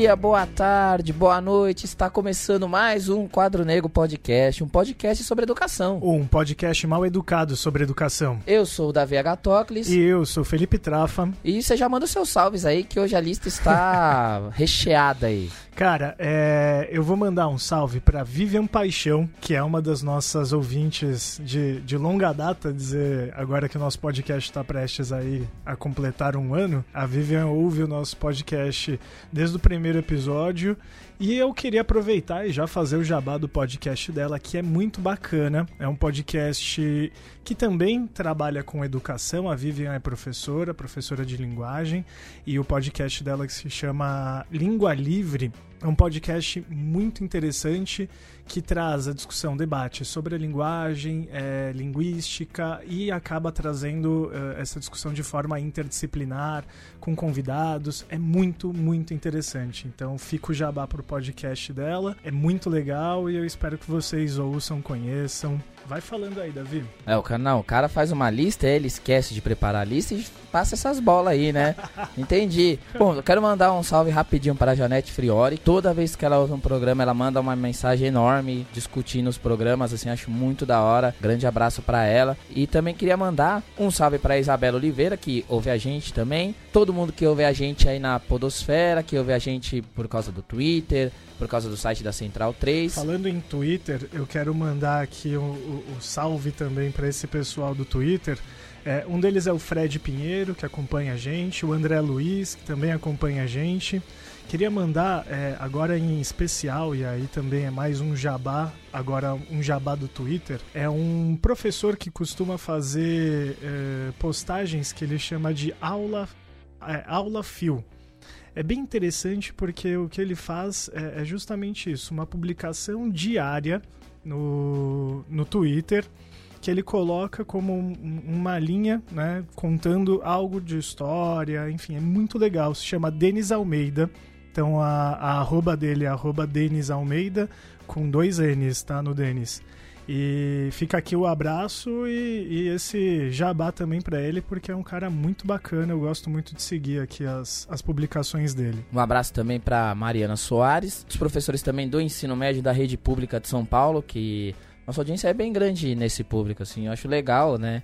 Bom dia, boa tarde, boa noite. Está começando mais um Quadro Negro Podcast, um podcast sobre educação. Um podcast mal educado sobre educação. Eu sou o Davi Agatocles. E eu sou o Felipe Trafa. E você já manda os seus salves aí, que hoje a lista está recheada aí. Cara, é, eu vou mandar um salve para Vivian Paixão, que é uma das nossas ouvintes de, de longa data, dizer agora que o nosso podcast está prestes aí a completar um ano. A Vivian ouve o nosso podcast desde o primeiro episódio e eu queria aproveitar e já fazer o jabá do podcast dela, que é muito bacana. É um podcast que também trabalha com educação. A Vivian é professora, professora de linguagem, e o podcast dela que se chama Língua Livre é um podcast muito interessante que traz a discussão, debate sobre a linguagem, é, linguística e acaba trazendo uh, essa discussão de forma interdisciplinar, com convidados. É muito, muito interessante. Então, fico jabá pro podcast dela. É muito legal e eu espero que vocês ouçam, conheçam. Vai falando aí, Davi. É, o cara, não, o cara faz uma lista, ele esquece de preparar a lista e passa essas bolas aí, né? Entendi. Bom, eu quero mandar um salve rapidinho para a Janete Friori. Toda vez que ela ouve um programa, ela manda uma mensagem enorme discutindo os programas, assim, acho muito da hora. Grande abraço para ela. E também queria mandar um salve para Isabela Oliveira, que ouve a gente também. Todo mundo que ouve a gente aí na Podosfera, que ouve a gente por causa do Twitter, por causa do site da Central 3. Falando em Twitter, eu quero mandar aqui o, o, o salve também para esse pessoal do Twitter. É, um deles é o Fred Pinheiro, que acompanha a gente, o André Luiz, que também acompanha a gente. Queria mandar é, agora em especial, e aí também é mais um jabá, agora um jabá do Twitter. É um professor que costuma fazer é, postagens que ele chama de aula, é, aula fio. É bem interessante porque o que ele faz é, é justamente isso: uma publicação diária no, no Twitter que ele coloca como um, uma linha, né, contando algo de história, enfim, é muito legal. Se chama Denis Almeida. Então a, a arroba dele é arroba Denis Almeida, com dois N's, tá? No Denis. E fica aqui o abraço e, e esse jabá também para ele, porque é um cara muito bacana. Eu gosto muito de seguir aqui as, as publicações dele. Um abraço também para Mariana Soares, os professores também do ensino médio da rede pública de São Paulo, que nossa audiência é bem grande nesse público, assim. Eu acho legal, né?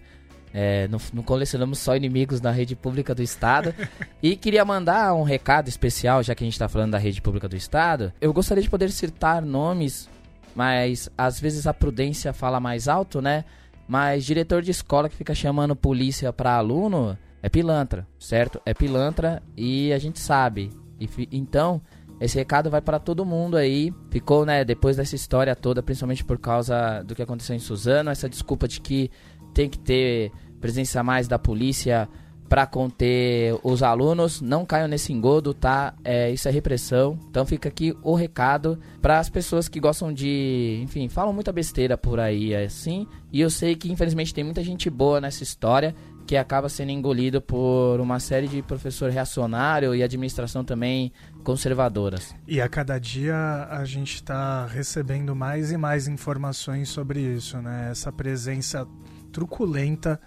É, não, não, colecionamos só inimigos na rede pública do Estado. e queria mandar um recado especial, já que a gente está falando da rede pública do Estado. Eu gostaria de poder citar nomes mas às vezes a prudência fala mais alto, né? Mas diretor de escola que fica chamando polícia para aluno é pilantra, certo? É pilantra e a gente sabe. E, então, esse recado vai para todo mundo aí. Ficou, né, depois dessa história toda, principalmente por causa do que aconteceu em Suzano, essa desculpa de que tem que ter presença mais da polícia para conter os alunos. Não caiam nesse engodo, tá? É, isso é repressão. Então fica aqui o recado para as pessoas que gostam de, enfim, falam muita besteira por aí assim. E eu sei que infelizmente tem muita gente boa nessa história que acaba sendo engolido por uma série de professor reacionário e administração também conservadoras. E a cada dia a gente está recebendo mais e mais informações sobre isso, né? Essa presença truculenta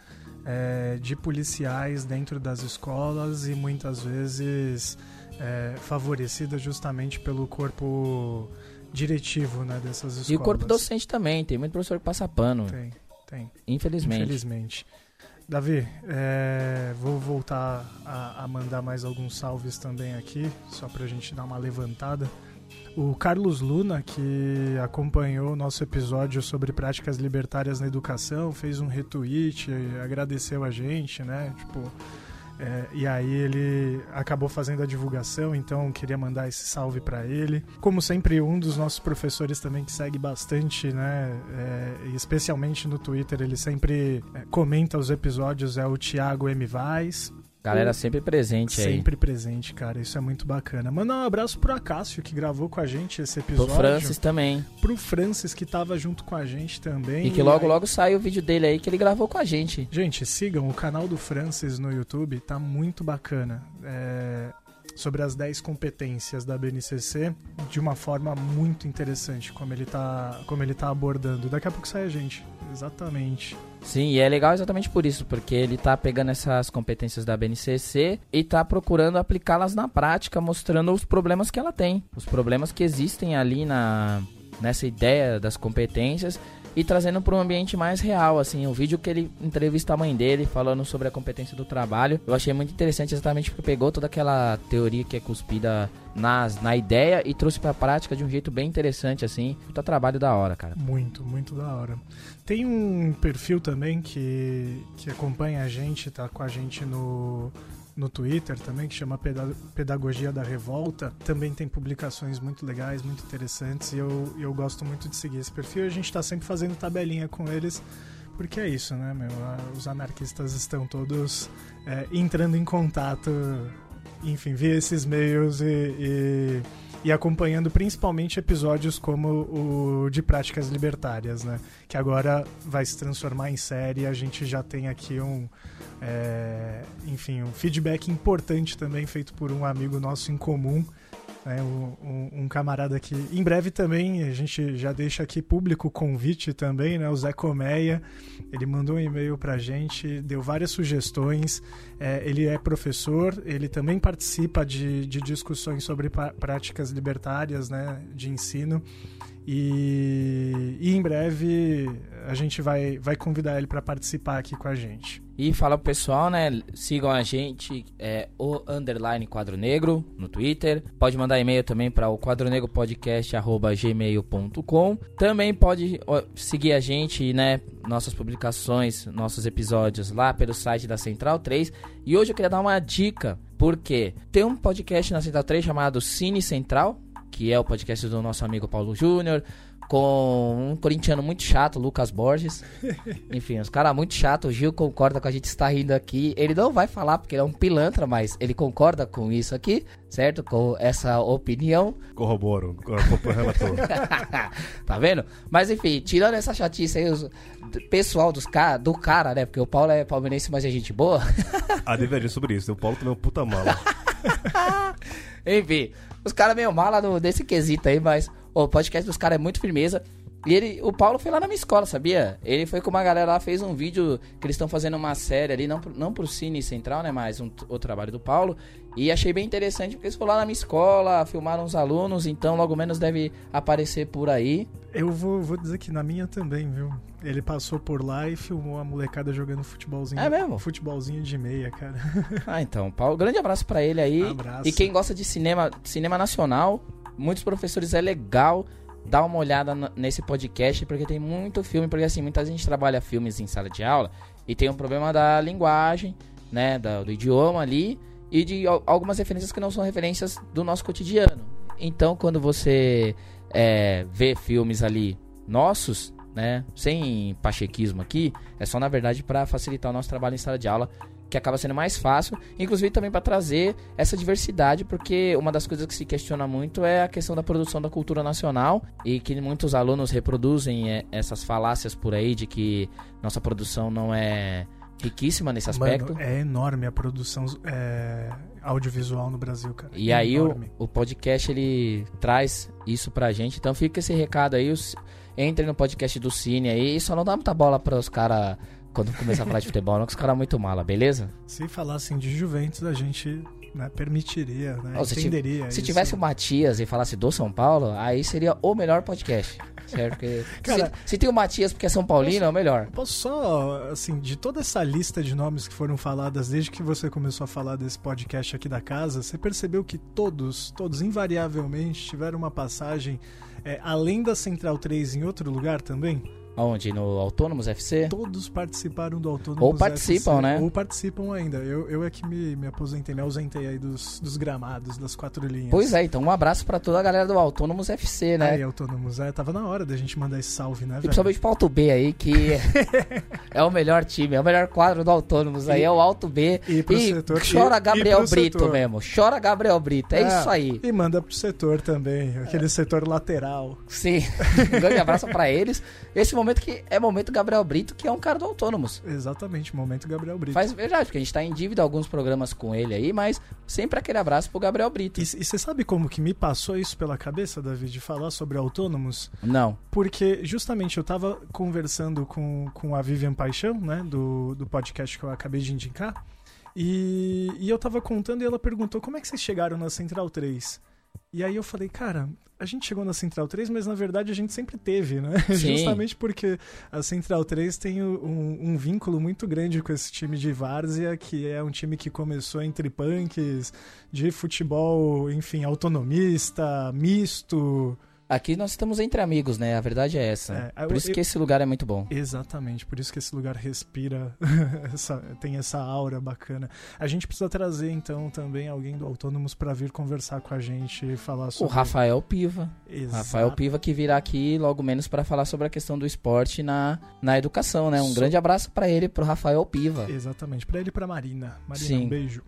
é, de policiais dentro das escolas e muitas vezes é, favorecida justamente pelo corpo diretivo né, dessas escolas. E o corpo docente também, tem muito professor que passa pano. Tem, tem. Infelizmente. Infelizmente. Davi, é, vou voltar a, a, mandar mais alguns salves também aqui, só para a gente dar uma levantada. O Carlos Luna, que acompanhou o nosso episódio sobre práticas libertárias na educação, fez um retweet, agradeceu a gente, né? Tipo, é, e aí ele acabou fazendo a divulgação, então queria mandar esse salve para ele. Como sempre, um dos nossos professores também que segue bastante, né? É, especialmente no Twitter, ele sempre é, comenta os episódios, é o Thiago M. Vaz. Galera sempre presente aí. Sempre presente, cara. Isso é muito bacana. Manda um abraço pro Acácio, que gravou com a gente esse episódio. Pro Francis também. Pro Francis, que tava junto com a gente também. E que logo, aí... logo sai o vídeo dele aí que ele gravou com a gente. Gente, sigam o canal do Francis no YouTube, tá muito bacana. É... Sobre as 10 competências da BNCC de uma forma muito interessante, como ele tá, como ele tá abordando. Daqui a pouco sai a gente. Exatamente. Sim, e é legal exatamente por isso, porque ele tá pegando essas competências da BNCC e tá procurando aplicá-las na prática, mostrando os problemas que ela tem, os problemas que existem ali na nessa ideia das competências e trazendo para um ambiente mais real, assim, o vídeo que ele entrevista a mãe dele falando sobre a competência do trabalho, eu achei muito interessante exatamente porque pegou toda aquela teoria que é cuspida nas, na ideia e trouxe para a prática de um jeito bem interessante, assim, puta trabalho da hora, cara. Muito, muito da hora. Tem um perfil também que, que acompanha a gente, tá com a gente no no Twitter também, que chama Pedagogia da Revolta. Também tem publicações muito legais, muito interessantes, e eu, eu gosto muito de seguir esse perfil. A gente está sempre fazendo tabelinha com eles, porque é isso, né, meu? Os anarquistas estão todos é, entrando em contato, enfim, via esses meios e, e, e acompanhando principalmente episódios como o de Práticas Libertárias, né? Que agora vai se transformar em série. A gente já tem aqui um é, enfim, um feedback importante também feito por um amigo nosso em comum, né, um, um, camarada que em breve também a gente já deixa aqui público o convite também, né, o Zé Comeia, ele mandou um e-mail pra gente, deu várias sugestões, é, ele é professor, ele também participa de, de discussões sobre práticas libertárias né, de ensino, e, e, em breve a gente vai, vai convidar ele para participar aqui com a gente. E fala pro pessoal, né? Sigam a gente, é, o underline quadro negro no Twitter. Pode mandar e-mail também para o quadronegropodcast.gmail.com. Também pode seguir a gente, né? Nossas publicações, nossos episódios lá pelo site da Central 3. E hoje eu queria dar uma dica, porque tem um podcast na Central 3 chamado Cine Central que é o podcast do nosso amigo Paulo Júnior, com um corintiano muito chato, Lucas Borges. Enfim, os caras muito chatos. O Gil concorda com a gente está rindo aqui. Ele não vai falar porque ele é um pilantra, mas ele concorda com isso aqui, certo? Com essa opinião. Corroboro, corroboro relator. tá vendo? Mas enfim, tirando essa chatice aí, os, pessoal dos cara, do cara, né? Porque o Paulo é palmeirense, mas é gente boa. a divergência sobre isso. O Paulo também é um puta mala. enfim, os caras meio mala no, desse quesito aí, mas o podcast dos caras é muito firmeza. E ele, o Paulo foi lá na minha escola, sabia? Ele foi com uma galera lá, fez um vídeo que eles estão fazendo uma série ali, não, não pro Cine Central, né? Mas um, o trabalho do Paulo. E achei bem interessante, porque eles foram lá na minha escola, filmaram os alunos, então logo menos deve aparecer por aí. Eu vou, vou dizer que na minha também, viu? Ele passou por lá e filmou a molecada jogando futebolzinho. É mesmo? Futebolzinho de meia, cara. ah, então, Paulo, grande abraço para ele aí. Abraço. E quem gosta de cinema, cinema nacional, muitos professores é legal dar uma olhada nesse podcast, porque tem muito filme, porque assim, muita gente trabalha filmes em sala de aula e tem um problema da linguagem, né, do, do idioma ali e de algumas referências que não são referências do nosso cotidiano. Então, quando você é, vê filmes ali nossos, né, sem pachequismo aqui, é só na verdade para facilitar o nosso trabalho em sala de aula que acaba sendo mais fácil, inclusive também para trazer essa diversidade, porque uma das coisas que se questiona muito é a questão da produção da cultura nacional e que muitos alunos reproduzem é, essas falácias por aí de que nossa produção não é riquíssima nesse aspecto. Mano, é enorme a produção é, audiovisual no Brasil, cara. E é aí o, o, podcast ele traz isso pra gente, então fica esse recado aí, os, entre no podcast do Cine aí e só não dá muita bola para os caras quando começar a falar de futebol, não, que os caras muito mala, beleza? Se falassem de Juventus, a gente né, permitiria, né, oh, entenderia. Se, tivesse o Matias e falasse do São Paulo, aí seria o melhor podcast. Certo? Porque Cara, se, se, tem o Matias porque é São Paulino, posso, é o melhor. Posso só, assim, de toda essa lista de nomes que foram faladas desde que você começou a falar desse podcast aqui da casa, você percebeu que todos, todos invariavelmente tiveram uma passagem é, além da Central 3 em outro lugar também? Onde? No Autônomos FC? Todos participaram do Autônomos Ou participam, FC, né? Ou participam ainda. Eu, eu é que me, me aposentei, me ausentei aí dos, dos gramados, das quatro linhas. Pois é, então um abraço para toda a galera do Autônomos FC, né? Aí, Autônomos, é, tava na hora da gente mandar esse salve, né, E principalmente pro Alto B aí, que é o melhor time, é o melhor quadro do Autônomos e, aí, é o Alto B. E pro e setor. Chora Gabriel e Brito setor. mesmo, chora Gabriel Brito, é, é, isso aí. E manda pro setor também, aquele setor lateral. Sim, um grande abraço para eles. Esse momento momento que é momento Gabriel Brito, que é um cara do Autônomos. Exatamente, momento Gabriel Brito. Faz verdade, porque a gente tá em dívida alguns programas com ele aí, mas sempre aquele abraço pro Gabriel Brito. E você sabe como que me passou isso pela cabeça, David, de falar sobre autônomos? Não. Porque justamente eu tava conversando com, com a Vivian Paixão, né, do, do podcast que eu acabei de indicar, e, e eu tava contando e ela perguntou como é que vocês chegaram na Central 3? E aí eu falei, cara, a gente chegou na Central 3, mas na verdade a gente sempre teve, né? Sim. Justamente porque a Central 3 tem um, um vínculo muito grande com esse time de Várzea, que é um time que começou entre punks, de futebol, enfim, autonomista, misto. Aqui nós estamos entre amigos, né? A verdade é essa. É, Por eu- isso eu- que esse lugar é muito bom. Exatamente, por isso que esse lugar respira, essa- tem essa aura bacana. A gente precisa trazer então também alguém do Autônomos para vir conversar com a gente e falar O sobre. Rafael Piva. Exato. Rafael Piva que virá aqui logo menos para falar sobre a questão do esporte na, na educação, né? Um So- grande abraço para ele, pro Rafael Piva. Exatamente, para ele e para Marina. Marina, Sim. um beijo.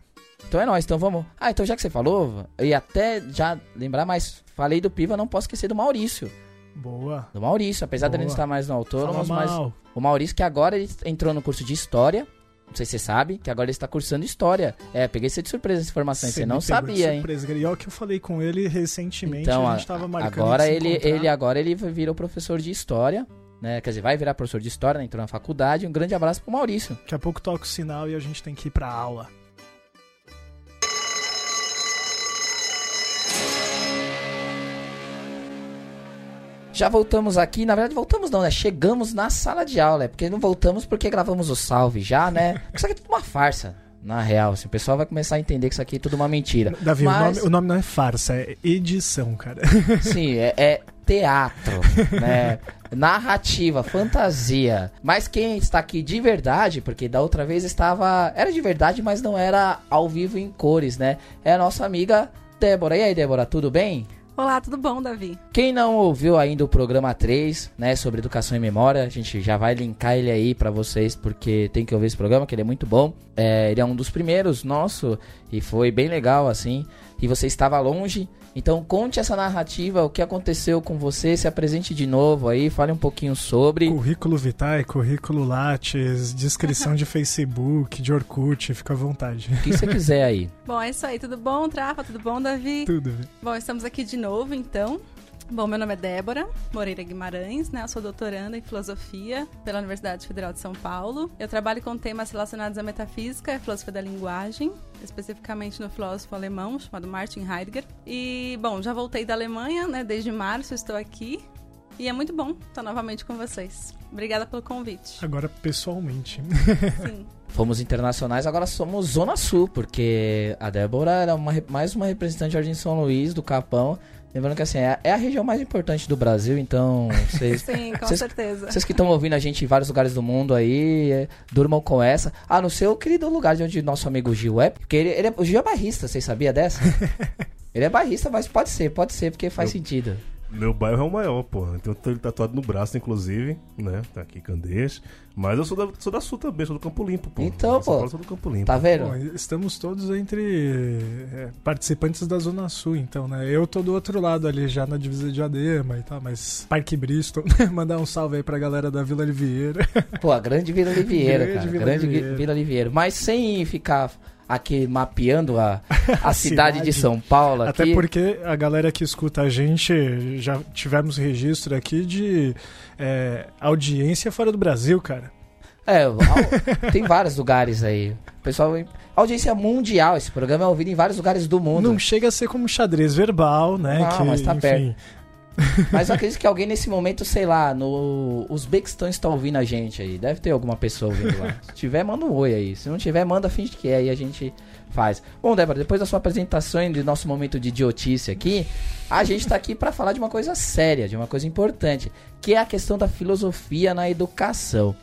Então é nóis, então vamos. Ah, então já que você falou, ia até já lembrar, mas falei do Piva, não posso esquecer do Maurício. Boa. Do Maurício, apesar dele não Boa. estar mais no Fala Autônomos, mas o Maurício que agora ele entrou no curso de História. Não sei se você sabe, que agora ele está cursando História. É, peguei você de surpresa essa informação, você, me não pegou de sabia, hein? surpresa, E olha que eu falei com ele recentemente, Então, a gente tava marcando agora ele, ele agora ele virou professor de História. Né? Quer dizer, vai virar professor de História, né? entrou na faculdade. Um grande abraço pro Maurício. Daqui a pouco toca o sinal e a gente tem que ir pra aula. Já voltamos aqui, na verdade voltamos não, né? Chegamos na sala de aula, é porque não voltamos porque gravamos o salve já, né? Isso aqui é tudo uma farsa, na real, assim, o pessoal vai começar a entender que isso aqui é tudo uma mentira. Davi, Mas- o, nome, o nome não é farsa, é edição, cara. Sim, é, é teatro, né? Narrativa, fantasia. Mas quem está aqui de verdade, porque da outra vez estava. Era de verdade, mas não era ao vivo em cores, né? É a nossa amiga Débora. E aí, Débora, tudo bem? Olá, tudo bom, Davi? Quem não ouviu ainda o programa 3, né, sobre educação em memória, a gente já vai linkar ele aí pra vocês, porque tem que ouvir esse programa, que ele é muito bom. É, ele é um dos primeiros nosso, e foi bem legal, assim. E você estava longe, então conte essa narrativa, o que aconteceu com você, se apresente de novo aí, fale um pouquinho sobre. Currículo Vitae, currículo Lattes, descrição de Facebook, de Orkut, fica à vontade. O que você quiser aí. Bom, é isso aí, tudo bom, Trafa? Tudo bom, Davi? Tudo. Bom, estamos aqui de novo, então. Bom, meu nome é Débora Moreira Guimarães, né? Eu sou doutoranda em filosofia pela Universidade Federal de São Paulo. Eu trabalho com temas relacionados à metafísica e à filosofia da linguagem, especificamente no filósofo alemão chamado Martin Heidegger. E, bom, já voltei da Alemanha, né? Desde março estou aqui. E é muito bom estar novamente com vocês. Obrigada pelo convite. Agora pessoalmente. Sim. Fomos internacionais, agora somos Zona Sul, porque a Débora era uma mais uma representante de Jardim São Luís, do Capão. Lembrando que assim, é, é a região mais importante do Brasil, então vocês Sim, com Vocês- certeza. Vocês que estão ouvindo a gente em vários lugares do mundo aí, é, durmam com essa. Ah, no seu querido lugar de onde nosso amigo Gil é. Porque ele, ele é, o Gil é barrista, vocês sabiam dessa? ele é barrista, mas pode ser, pode ser, porque faz Eu- sentido. Meu bairro é o maior, pô. Então ele tatuado no braço, inclusive, né? Tá aqui Candeias. Mas eu sou da, sou da Sul também, sou do Campo Limpo, pô. Então, pô. Paulo, eu sou do Campo Limpo. Tá vendo? Bom, estamos todos entre é, participantes da Zona Sul, então, né? Eu tô do outro lado ali, já na divisa de Adema e tal, mas Parque Bristol. Mandar um salve aí pra galera da Vila Oliveira. Pô, a grande Vila Oliveira, Grande cara. Vila grande Vi- Oliveira. Vila Oliveira. Mas sem ficar aqui mapeando a, a, cidade, cidade. de São Paulo aqui. Até porque a galera que escuta a gente, já tivemos registro aqui de é, audiência fora do Brasil, cara. É, tem vários lugares aí. Pessoal, audiência mundial. Esse programa é ouvido em vários lugares do mundo. Não chega a ser como xadrez verbal, né? Não, que, mas tá enfim, Mas eu acredito que alguém nesse momento, sei lá, no Uzbequistão está ouvindo a gente aí. Deve ter alguma pessoa ouvindo lá. Se tiver, manda um oi aí. Se não tiver, manda finge que é e a gente faz. Bom, Débora, depois da sua apresentação e do nosso momento de idiotice aqui, a gente tá aqui para falar de uma coisa séria, de uma coisa importante, que é a questão da filosofia na educação.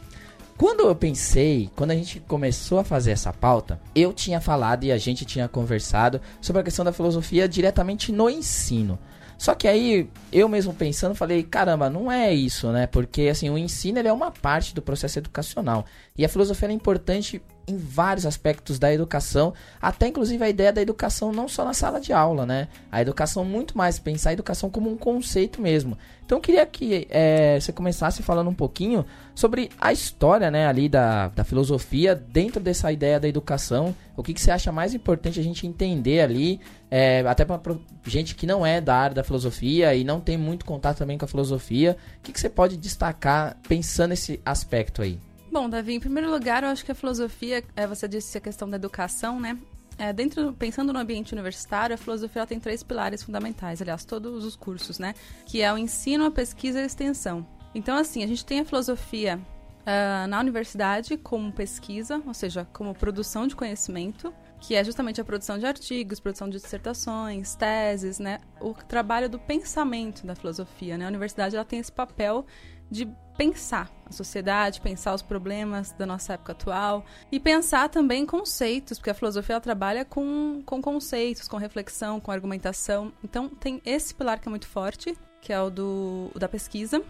Quando eu pensei, quando a gente começou a fazer essa pauta, eu tinha falado e a gente tinha conversado sobre a questão da filosofia diretamente no ensino. Só que aí, eu mesmo pensando, falei, caramba, não é isso, né? Porque, assim, o ensino é uma parte do processo educacional. E a filosofia é importante em vários aspectos da educação, até inclusive a ideia da educação não só na sala de aula, né? A educação muito mais, pensar a educação como um conceito mesmo. Então eu queria que é, você começasse falando um pouquinho sobre a história, né, ali da, da filosofia dentro dessa ideia da educação. O que, que você acha mais importante a gente entender ali, é, até para gente que não é da área da filosofia e não tem muito contato também com a filosofia. O que, que você pode destacar pensando nesse aspecto aí? Bom, Davi, em primeiro lugar, eu acho que a filosofia, é, você disse a questão da educação, né? É, dentro, pensando no ambiente universitário, a filosofia tem três pilares fundamentais, aliás, todos os cursos, né? Que é o ensino, a pesquisa e a extensão. Então, assim, a gente tem a filosofia uh, na universidade como pesquisa, ou seja, como produção de conhecimento, que é justamente a produção de artigos, produção de dissertações, teses, né? O trabalho do pensamento da filosofia, né? A universidade ela tem esse papel de pensar a sociedade, pensar os problemas da nossa época atual e pensar também conceitos, porque a filosofia trabalha com, com conceitos, com reflexão, com argumentação. Então tem esse pilar que é muito forte, que é o do o da pesquisa.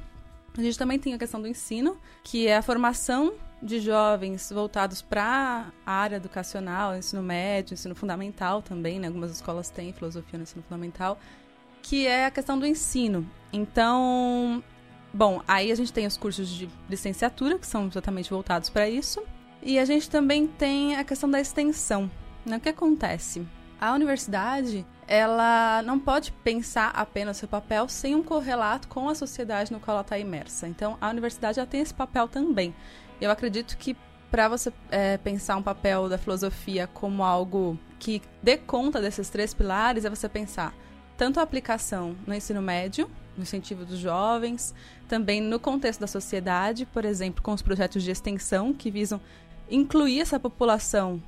A gente também tem a questão do ensino, que é a formação de jovens voltados para a área educacional, ensino médio, ensino fundamental também, né? Algumas escolas têm filosofia no ensino fundamental, que é a questão do ensino. Então, Bom, aí a gente tem os cursos de licenciatura, que são exatamente voltados para isso. E a gente também tem a questão da extensão. Né? O que acontece? A universidade, ela não pode pensar apenas seu papel sem um correlato com a sociedade no qual ela está imersa. Então, a universidade já tem esse papel também. Eu acredito que para você é, pensar um papel da filosofia como algo que dê conta desses três pilares, é você pensar tanto a aplicação no ensino médio, no incentivo dos jovens, também no contexto da sociedade, por exemplo, com os projetos de extensão que visam incluir essa população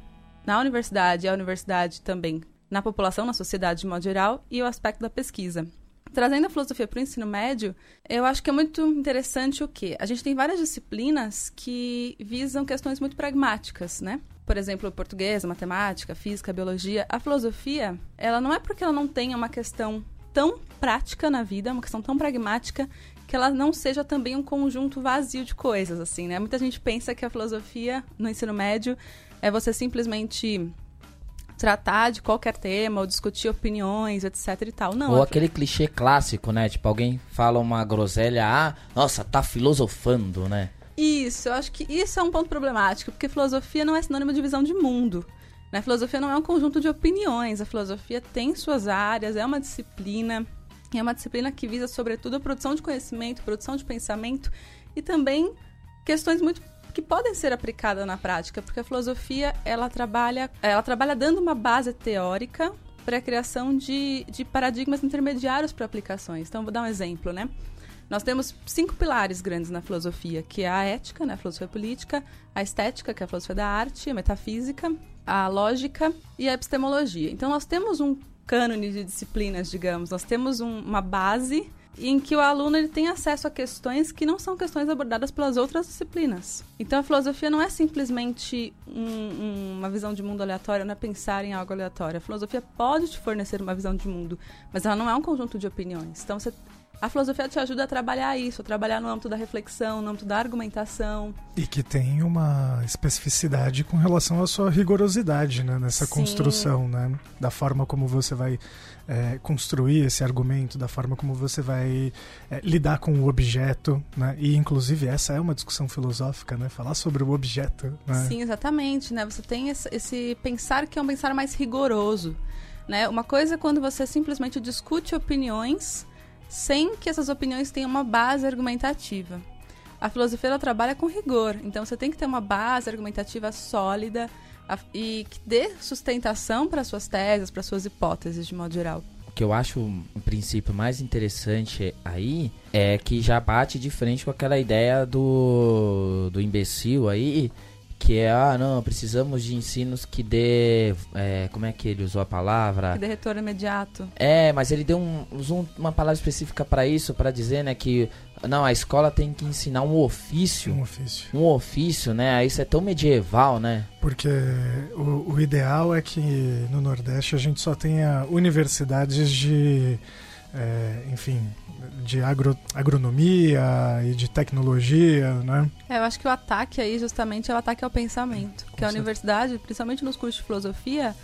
na universidade e a universidade também na população, na sociedade de modo geral, e o aspecto da pesquisa. Trazendo a filosofia para o ensino médio, eu acho que é muito interessante o quê? A gente tem várias disciplinas que visam questões muito pragmáticas, né? Por exemplo, português, matemática, física, biologia. A filosofia, ela não é porque ela não tenha uma questão tão prática na vida, uma questão tão pragmática, que ela não seja também um conjunto vazio de coisas, assim, né? Muita gente pensa que a filosofia no ensino médio é você simplesmente tratar de qualquer tema ou discutir opiniões, etc e tal. Não. Ou aquele clichê clássico, né? Tipo, alguém fala uma groselha, ah, nossa, tá filosofando, né? Isso, eu acho que isso é um ponto problemático, porque filosofia não é sinônimo de visão de mundo. Né? A filosofia não é um conjunto de opiniões, a filosofia tem suas áreas, é uma disciplina, é uma disciplina que visa, sobretudo, a produção de conhecimento, produção de pensamento e também questões muito que podem ser aplicadas na prática, porque a filosofia ela trabalha, ela trabalha dando uma base teórica para a criação de, de paradigmas intermediários para aplicações. Então, vou dar um exemplo, né? Nós temos cinco pilares grandes na filosofia, que é a ética, né, a filosofia política, a estética, que é a filosofia da arte, a metafísica, a lógica e a epistemologia. Então, nós temos um cânone de disciplinas, digamos, nós temos um, uma base em que o aluno ele tem acesso a questões que não são questões abordadas pelas outras disciplinas. Então a filosofia não é simplesmente um, um, uma visão de mundo aleatória, não é pensar em algo aleatório. A filosofia pode te fornecer uma visão de mundo, mas ela não é um conjunto de opiniões. Então você a filosofia te ajuda a trabalhar isso, a trabalhar no âmbito da reflexão, no âmbito da argumentação. E que tem uma especificidade com relação à sua rigorosidade né, nessa Sim. construção, né? Da forma como você vai é, construir esse argumento, da forma como você vai é, lidar com o objeto, né? E inclusive essa é uma discussão filosófica, né? Falar sobre o objeto. Né? Sim, exatamente, né? Você tem esse, pensar que é um pensar mais rigoroso. Né? Uma coisa é quando você simplesmente discute opiniões sem que essas opiniões tenham uma base argumentativa. A filosofia trabalha com rigor, então você tem que ter uma base argumentativa sólida e que dê sustentação para suas teses, para suas hipóteses de modo geral. O que eu acho um princípio mais interessante aí é que já bate de frente com aquela ideia do, do imbecil aí que é, ah, não, precisamos de ensinos que dê, é, como é que ele usou a palavra? Que dê retorno imediato. É, mas ele deu um, usou uma palavra específica para isso, para dizer, né, que não, a escola tem que ensinar um ofício. Um ofício. Um ofício, né? Isso é tão medieval, né? Porque o, o ideal é que no Nordeste a gente só tenha universidades de é, enfim, de agro, agronomia e de tecnologia, né? É, eu acho que o ataque aí justamente é o ataque ao pensamento. Com que a universidade, principalmente nos cursos de filosofia,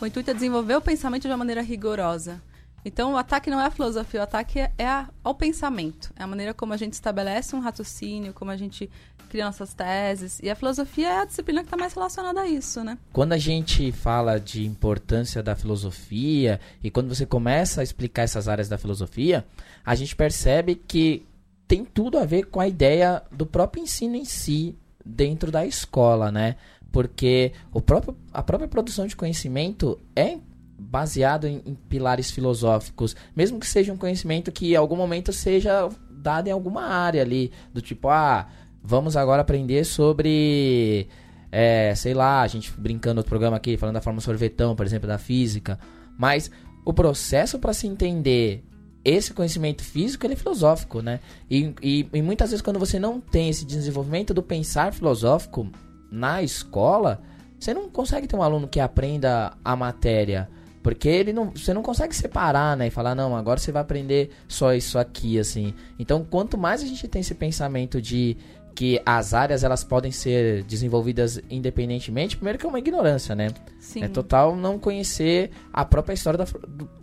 o intuito é desenvolver o pensamento de uma maneira rigorosa. Então o ataque não é a filosofia, o ataque é a- ao pensamento. É a maneira como a gente estabelece um raciocínio, como a gente cria nossas teses. E a filosofia é a disciplina que está mais relacionada a isso, né? Quando a gente fala de importância da filosofia e quando você começa a explicar essas áreas da filosofia, a gente percebe que tem tudo a ver com a ideia do próprio ensino em si dentro da escola, né? Porque o próprio, a própria produção de conhecimento é baseado em, em pilares filosóficos, mesmo que seja um conhecimento que em algum momento seja dado em alguma área ali, do tipo, ah, vamos agora aprender sobre é, sei lá, a gente brincando no programa aqui, falando da forma sorvetão, por exemplo, da física. Mas o processo para se entender esse conhecimento físico, ele é filosófico, né? E, e, e muitas vezes quando você não tem esse desenvolvimento do pensar filosófico na escola, você não consegue ter um aluno que aprenda a matéria. Porque ele não, você não consegue separar, né? E falar, não, agora você vai aprender só isso aqui, assim. Então, quanto mais a gente tem esse pensamento de que as áreas elas podem ser desenvolvidas independentemente, primeiro que é uma ignorância, né? Sim. É total não conhecer a própria história da-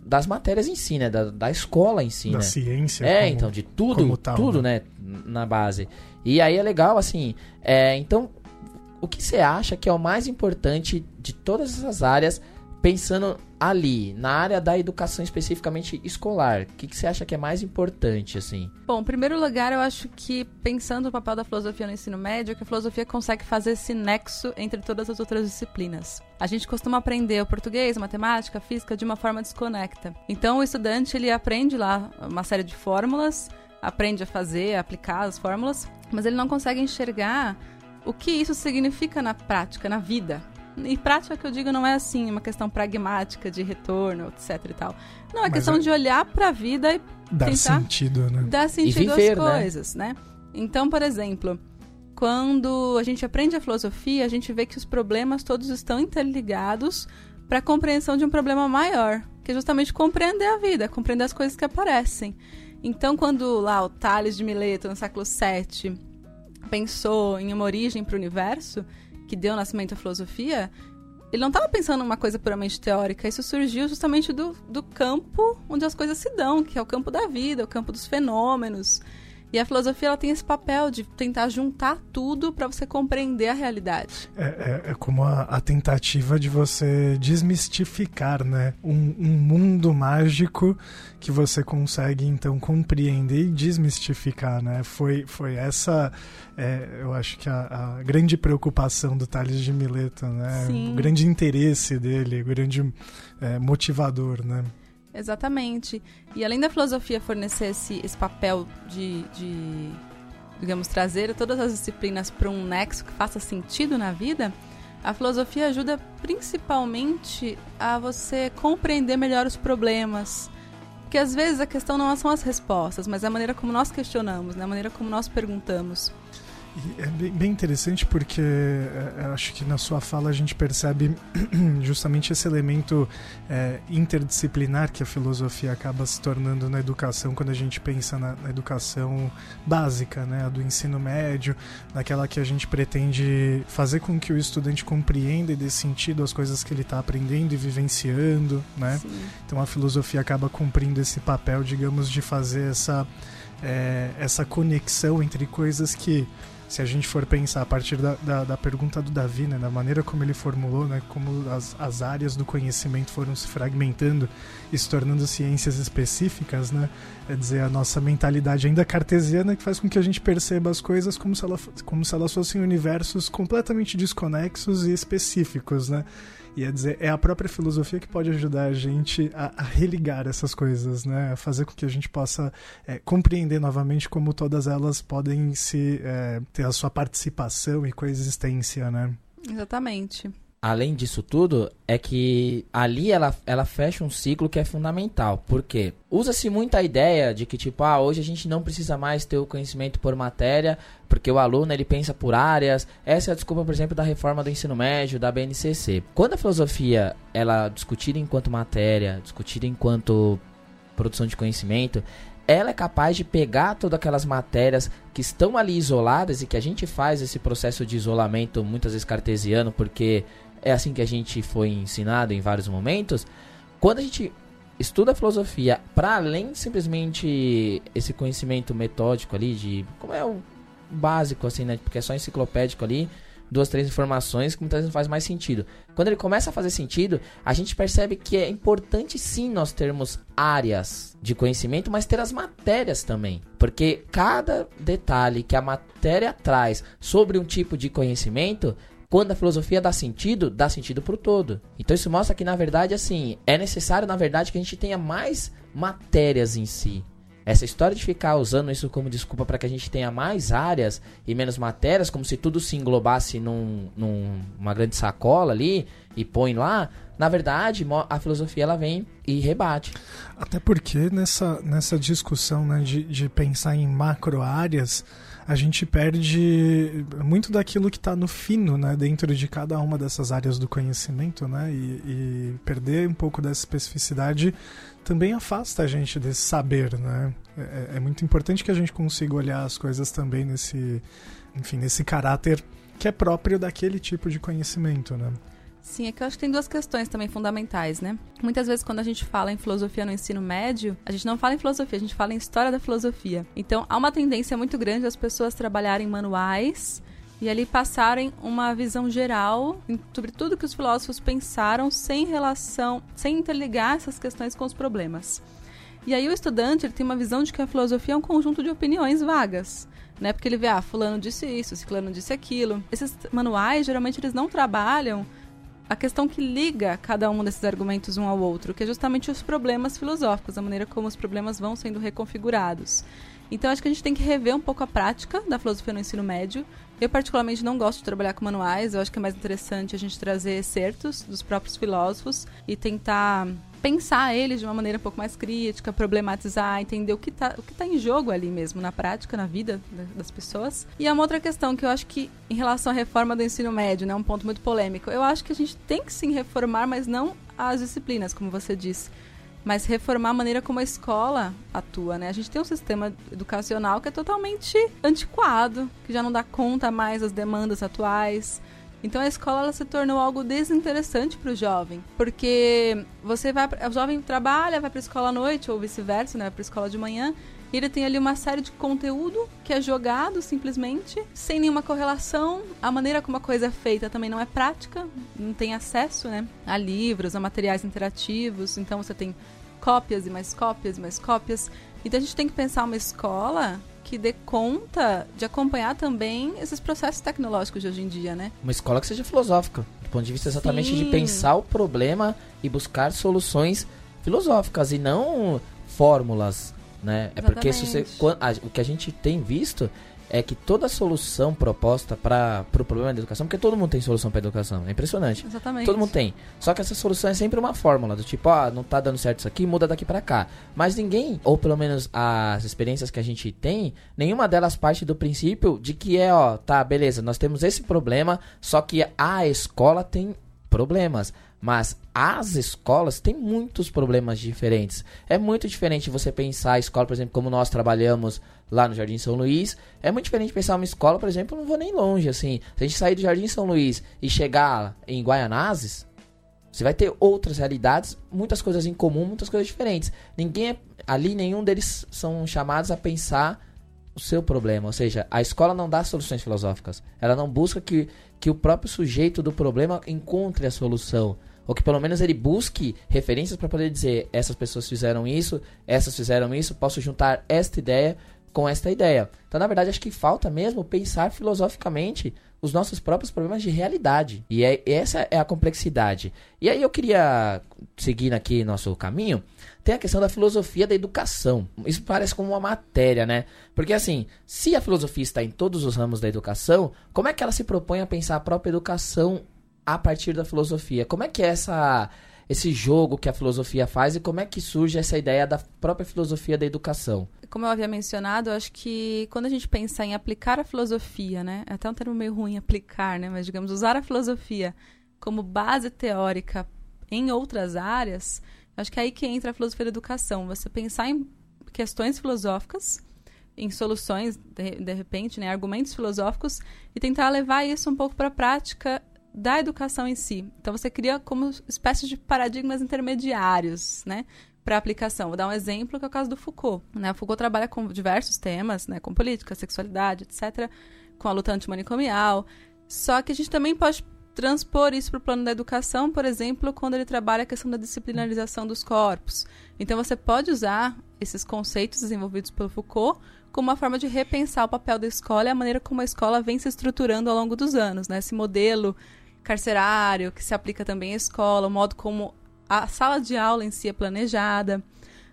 das matérias em si, né? Da, da escola em si, da né? ciência. É, como- então, de tudo, como tal, tudo, né? Na base. E aí é legal, assim, é, então, o que você acha que é o mais importante de todas essas áreas, pensando ali, na área da educação especificamente escolar? O que, que você acha que é mais importante, assim? Bom, em primeiro lugar, eu acho que, pensando o papel da filosofia no ensino médio, que a filosofia consegue fazer esse nexo entre todas as outras disciplinas. A gente costuma aprender o português, matemática, física de uma forma desconecta. Então, o estudante, ele aprende lá uma série de fórmulas, aprende a fazer, a aplicar as fórmulas, mas ele não consegue enxergar o que isso significa na prática, na vida. E prática que eu digo não é assim, uma questão pragmática de retorno, etc e tal. Não, é Mas questão é- de olhar para a vida e Dar tentar sentido, né? dá sentido viver, às né? coisas, né? Então, por exemplo, quando a gente aprende a filosofia, a gente vê que os problemas todos estão interligados para a compreensão de um problema maior, que é justamente compreender a vida, compreender as coisas que aparecem. Então, quando lá o Tales de Mileto, no século VII, pensou em uma origem para o universo, que deu nascimento à filosofia, ele não estava pensando numa coisa puramente teórica, isso surgiu justamente do, do campo onde as coisas se dão, que é o campo da vida, o campo dos fenômenos. E a filosofia ela tem esse papel de tentar juntar tudo para você compreender a realidade. É, é- é como a, a tentativa de você desmistificar, né? Um, um mundo mágico que você consegue, então, compreender e desmistificar, né? Foi, foi essa, é, eu acho que a, a grande preocupação do Tales de Mileto, né? Sim. O grande interesse dele, o grande é, motivador, né? Exatamente. E além da filosofia fornecer esse, esse papel de, de, digamos, trazer todas as disciplinas para um nexo que faça sentido na vida, a filosofia ajuda principalmente a você compreender melhor os problemas. Porque às vezes a questão não são as respostas, mas é a maneira como nós questionamos, né? a maneira como nós perguntamos. E é bem, bem interessante porque é, eu acho que na sua fala a gente percebe justamente esse elemento é, interdisciplinar que a filosofia acaba se tornando na educação quando a gente pensa na, na educação básica, né, a do ensino médio, naquela que a gente pretende fazer com que o estudante compreenda e dê sentido às coisas que ele está aprendendo e vivenciando, né? Sim. Então a filosofia acaba cumprindo esse papel, digamos, de fazer essa, é, essa conexão entre coisas que, se a gente for pensar a partir da, da, da pergunta do Davi, né, da maneira como ele formulou, né, como as, as áreas do conhecimento foram se fragmentando e se tornando ciências específicas, né, é dizer, a nossa mentalidade ainda cartesiana que faz com que a gente perceba as coisas como se, ela, como se elas fossem universos completamente desconexos e específicos, né? E é dizer, é a própria filosofia que pode ajudar a gente a, a religar essas coisas, né? A fazer com que a gente possa é, compreender novamente como todas elas podem se é, ter a sua participação e coexistência, né? Exatamente. Além disso tudo, é que ali ela, ela fecha um ciclo que é fundamental. Por quê? Usa-se muito a ideia de que, tipo, ah, hoje a gente não precisa mais ter o conhecimento por matéria, porque o aluno ele pensa por áreas. Essa é a desculpa, por exemplo, da reforma do ensino médio, da BNCC. Quando a filosofia ela é discutida enquanto matéria, discutida enquanto produção de conhecimento, ela é capaz de pegar todas aquelas matérias que estão ali isoladas e que a gente faz esse processo de isolamento muitas vezes cartesiano, porque é assim que a gente foi ensinado em vários momentos. Quando a gente estuda a filosofia para além simplesmente esse conhecimento metódico ali de como é o básico assim, né? Porque é só enciclopédico ali, duas, três informações que muitas vezes não faz mais sentido. Quando ele começa a fazer sentido, a gente percebe que é importante sim nós termos áreas de conhecimento, mas ter as matérias também. Porque cada detalhe que a matéria traz sobre um tipo de conhecimento quando a filosofia dá sentido, dá sentido pro todo. Então isso mostra que, na verdade, assim, é necessário, na verdade, que a gente tenha mais matérias em si. Essa história de ficar usando isso como desculpa para que a gente tenha mais áreas e menos matérias, como se tudo se englobasse num, numa grande sacola ali e põe lá, na verdade, a filosofia ela vem e rebate. Até porque nessa, nessa discussão né, de, de pensar em macro áreas, a gente perde muito daquilo que está no fino, né, dentro de cada uma dessas áreas do conhecimento, né, e, e, perder um pouco dessa especificidade também afasta a gente desse saber, né. É, é, é muito importante que a gente consiga olhar as coisas também nesse, enfim, nesse caráter que é próprio daquele tipo de conhecimento, né. Sim, é que eu acho que tem duas questões também fundamentais, né? Muitas vezes quando a gente fala em filosofia no ensino médio, a gente não fala em filosofia, a gente fala em história da filosofia. Então, há uma tendência muito grande das pessoas trabalharem manuais e ali passarem uma visão geral sobre tudo que os filósofos pensaram sem relação, sem interligar essas questões com os problemas. E aí o estudante ele tem uma visão de que a filosofia é um conjunto de opiniões vagas. Né? Porque ele vê, ah, fulano disse isso, ciclano disse aquilo. Esses manuais, geralmente, eles não trabalham a questão que liga cada um desses argumentos um ao outro, que é justamente os problemas filosóficos, a maneira como os problemas vão sendo reconfigurados. Então, acho que a gente tem que rever um pouco a prática da filosofia no ensino médio. Eu, particularmente, não gosto de trabalhar com manuais. Eu acho que é mais interessante a gente trazer excertos dos próprios filósofos e tentar pensar eles de uma maneira um pouco mais crítica, problematizar, entender o que está o que tá em jogo ali mesmo, na prática, na vida das pessoas. E é uma outra questão que eu acho que, em relação à reforma do ensino médio, né, um ponto muito polêmico, eu acho que a gente tem que sim reformar, mas não as disciplinas, como você disse mas reformar a maneira como a escola atua, né? A gente tem um sistema educacional que é totalmente antiquado, que já não dá conta mais das demandas atuais. Então a escola ela se tornou algo desinteressante para o jovem, porque você vai, o jovem trabalha, vai para a escola à noite ou vice-versa, né, para a escola de manhã, e ele tem ali uma série de conteúdo que é jogado simplesmente, sem nenhuma correlação. A maneira como a coisa é feita também não é prática, não tem acesso, né, a livros, a materiais interativos. Então você tem cópias e mais cópias e mais cópias. Então a gente tem que pensar uma escola que dê conta de acompanhar também esses processos tecnológicos de hoje em dia, né? Uma escola que seja filosófica, do ponto de vista exatamente Sim. de pensar o problema e buscar soluções filosóficas e não fórmulas, né? Exatamente. É porque se você, o que a gente tem visto é que toda solução proposta para o pro problema da educação, porque todo mundo tem solução para educação, é impressionante. Exatamente. Todo mundo tem. Só que essa solução é sempre uma fórmula, do tipo, ah, não tá dando certo isso aqui, muda daqui para cá. Mas ninguém, ou pelo menos as experiências que a gente tem, nenhuma delas parte do princípio de que é, ó, tá, beleza, nós temos esse problema, só que a escola tem problemas. Mas as escolas têm muitos problemas diferentes. É muito diferente você pensar a escola, por exemplo, como nós trabalhamos lá no Jardim São Luís. É muito diferente pensar uma escola, por exemplo, não vou nem longe, assim. Se a gente sair do Jardim São Luís e chegar em Guaianazes, você vai ter outras realidades, muitas coisas em comum, muitas coisas diferentes. Ninguém é, ali, nenhum deles são chamados a pensar o seu problema. Ou seja, a escola não dá soluções filosóficas. Ela não busca que, que o próprio sujeito do problema encontre a solução ou que pelo menos ele busque referências para poder dizer essas pessoas fizeram isso, essas fizeram isso, posso juntar esta ideia com esta ideia. Então, na verdade, acho que falta mesmo pensar filosoficamente os nossos próprios problemas de realidade. E é, essa é a complexidade. E aí eu queria seguir aqui nosso caminho, tem a questão da filosofia da educação. Isso parece como uma matéria, né? Porque assim, se a filosofia está em todos os ramos da educação, como é que ela se propõe a pensar a própria educação a partir da filosofia. Como é que é essa, esse jogo que a filosofia faz e como é que surge essa ideia da própria filosofia da educação? Como eu havia mencionado, eu acho que quando a gente pensa em aplicar a filosofia, né, é até um termo meio ruim aplicar, né, mas digamos usar a filosofia como base teórica em outras áreas, Acho que é aí que entra a filosofia da educação. Você pensar em questões filosóficas, em soluções, de, de repente, né, argumentos filosóficos, e tentar levar isso um pouco para a prática da educação em si. Então você cria como espécies de paradigmas intermediários, né? Para aplicação. Vou dar um exemplo que é o caso do Foucault. Né? O Foucault trabalha com diversos temas, né? com política, sexualidade, etc., com a luta antimanicomial. Só que a gente também pode transpor isso para o plano da educação, por exemplo, quando ele trabalha a questão da disciplinarização dos corpos. Então você pode usar esses conceitos desenvolvidos pelo Foucault como uma forma de repensar o papel da escola e a maneira como a escola vem se estruturando ao longo dos anos, né? Esse modelo carcerário que se aplica também à escola, o modo como a sala de aula em si é planejada.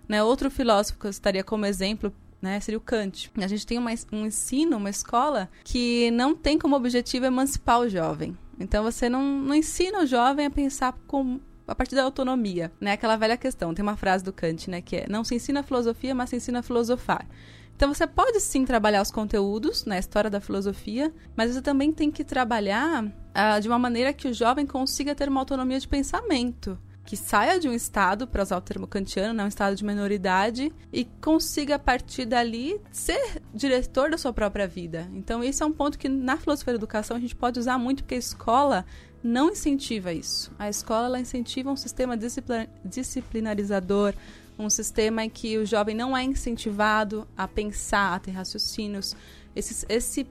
Né? Outro filósofo que eu estaria como exemplo né, seria o Kant. A gente tem uma, um ensino, uma escola, que não tem como objetivo emancipar o jovem. Então você não, não ensina o jovem a pensar com, a partir da autonomia, né? Aquela velha questão. Tem uma frase do Kant, né, que é: não se ensina filosofia, mas se ensina a filosofar. Então você pode sim trabalhar os conteúdos na história da filosofia, mas você também tem que trabalhar uh, de uma maneira que o jovem consiga ter uma autonomia de pensamento que saia de um estado, para usar o termo kantiano, né, um estado de menoridade, e consiga, a partir dali, ser diretor da sua própria vida. Então, isso é um ponto que na filosofia da educação a gente pode usar muito, porque a escola não incentiva isso. A escola ela incentiva um sistema disciplinarizador, um sistema em que o jovem não é incentivado a pensar, a ter raciocínios. Esse, esse,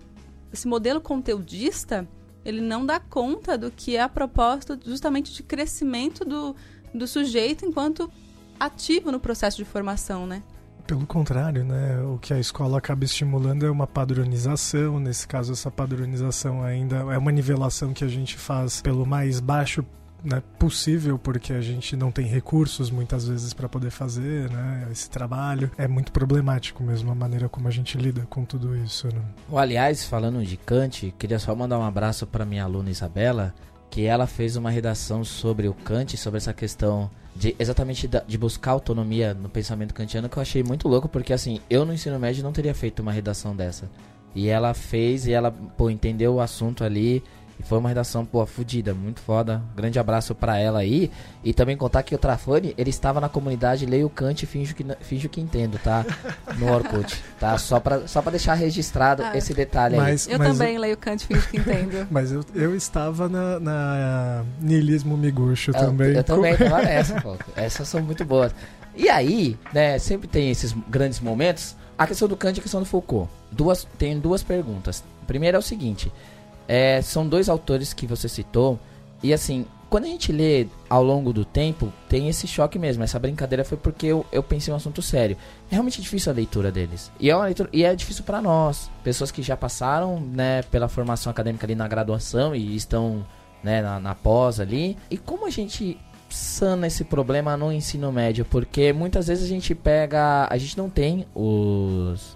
esse modelo conteudista, ele não dá conta do que é a proposta justamente de crescimento do, do sujeito enquanto ativo no processo de formação, né? Pelo contrário, né? O que a escola acaba estimulando é uma padronização. Nesse caso, essa padronização ainda é uma nivelação que a gente faz pelo mais baixo né, possível, porque a gente não tem recursos muitas vezes para poder fazer né, esse trabalho. É muito problemático mesmo a maneira como a gente lida com tudo isso. Né? Aliás, falando de Kant, queria só mandar um abraço para minha aluna Isabela, que ela fez uma redação sobre o Kant, sobre essa questão de exatamente de buscar autonomia no pensamento kantiano, que eu achei muito louco, porque assim, eu no ensino médio não teria feito uma redação dessa. E ela fez e ela, pô, entendeu o assunto ali e foi uma redação, pô, fodida, muito foda. Grande abraço para ela aí. E também contar que o Trafani, ele estava na comunidade Leio Kant e finjo que, finjo que entendo, tá? No Orkut, tá? Só pra, só pra deixar registrado ah, esse detalhe mas, aí. Eu mas também eu... leio Kant e finjo que entendo. mas eu, eu estava na, na niilismo miguxo também. Eu também tava nessa, pô. Essas são muito boas. E aí, né, sempre tem esses grandes momentos. A questão do Kant e a questão do Foucault. Duas, tem duas perguntas. Primeiro é o seguinte... É, são dois autores que você citou. E assim, quando a gente lê ao longo do tempo, tem esse choque mesmo. Essa brincadeira foi porque eu, eu pensei um assunto sério. É realmente difícil a leitura deles. E é, leitura, e é difícil para nós, pessoas que já passaram né, pela formação acadêmica ali na graduação e estão né, na, na pós ali. E como a gente sana esse problema no ensino médio? Porque muitas vezes a gente pega. A gente não tem os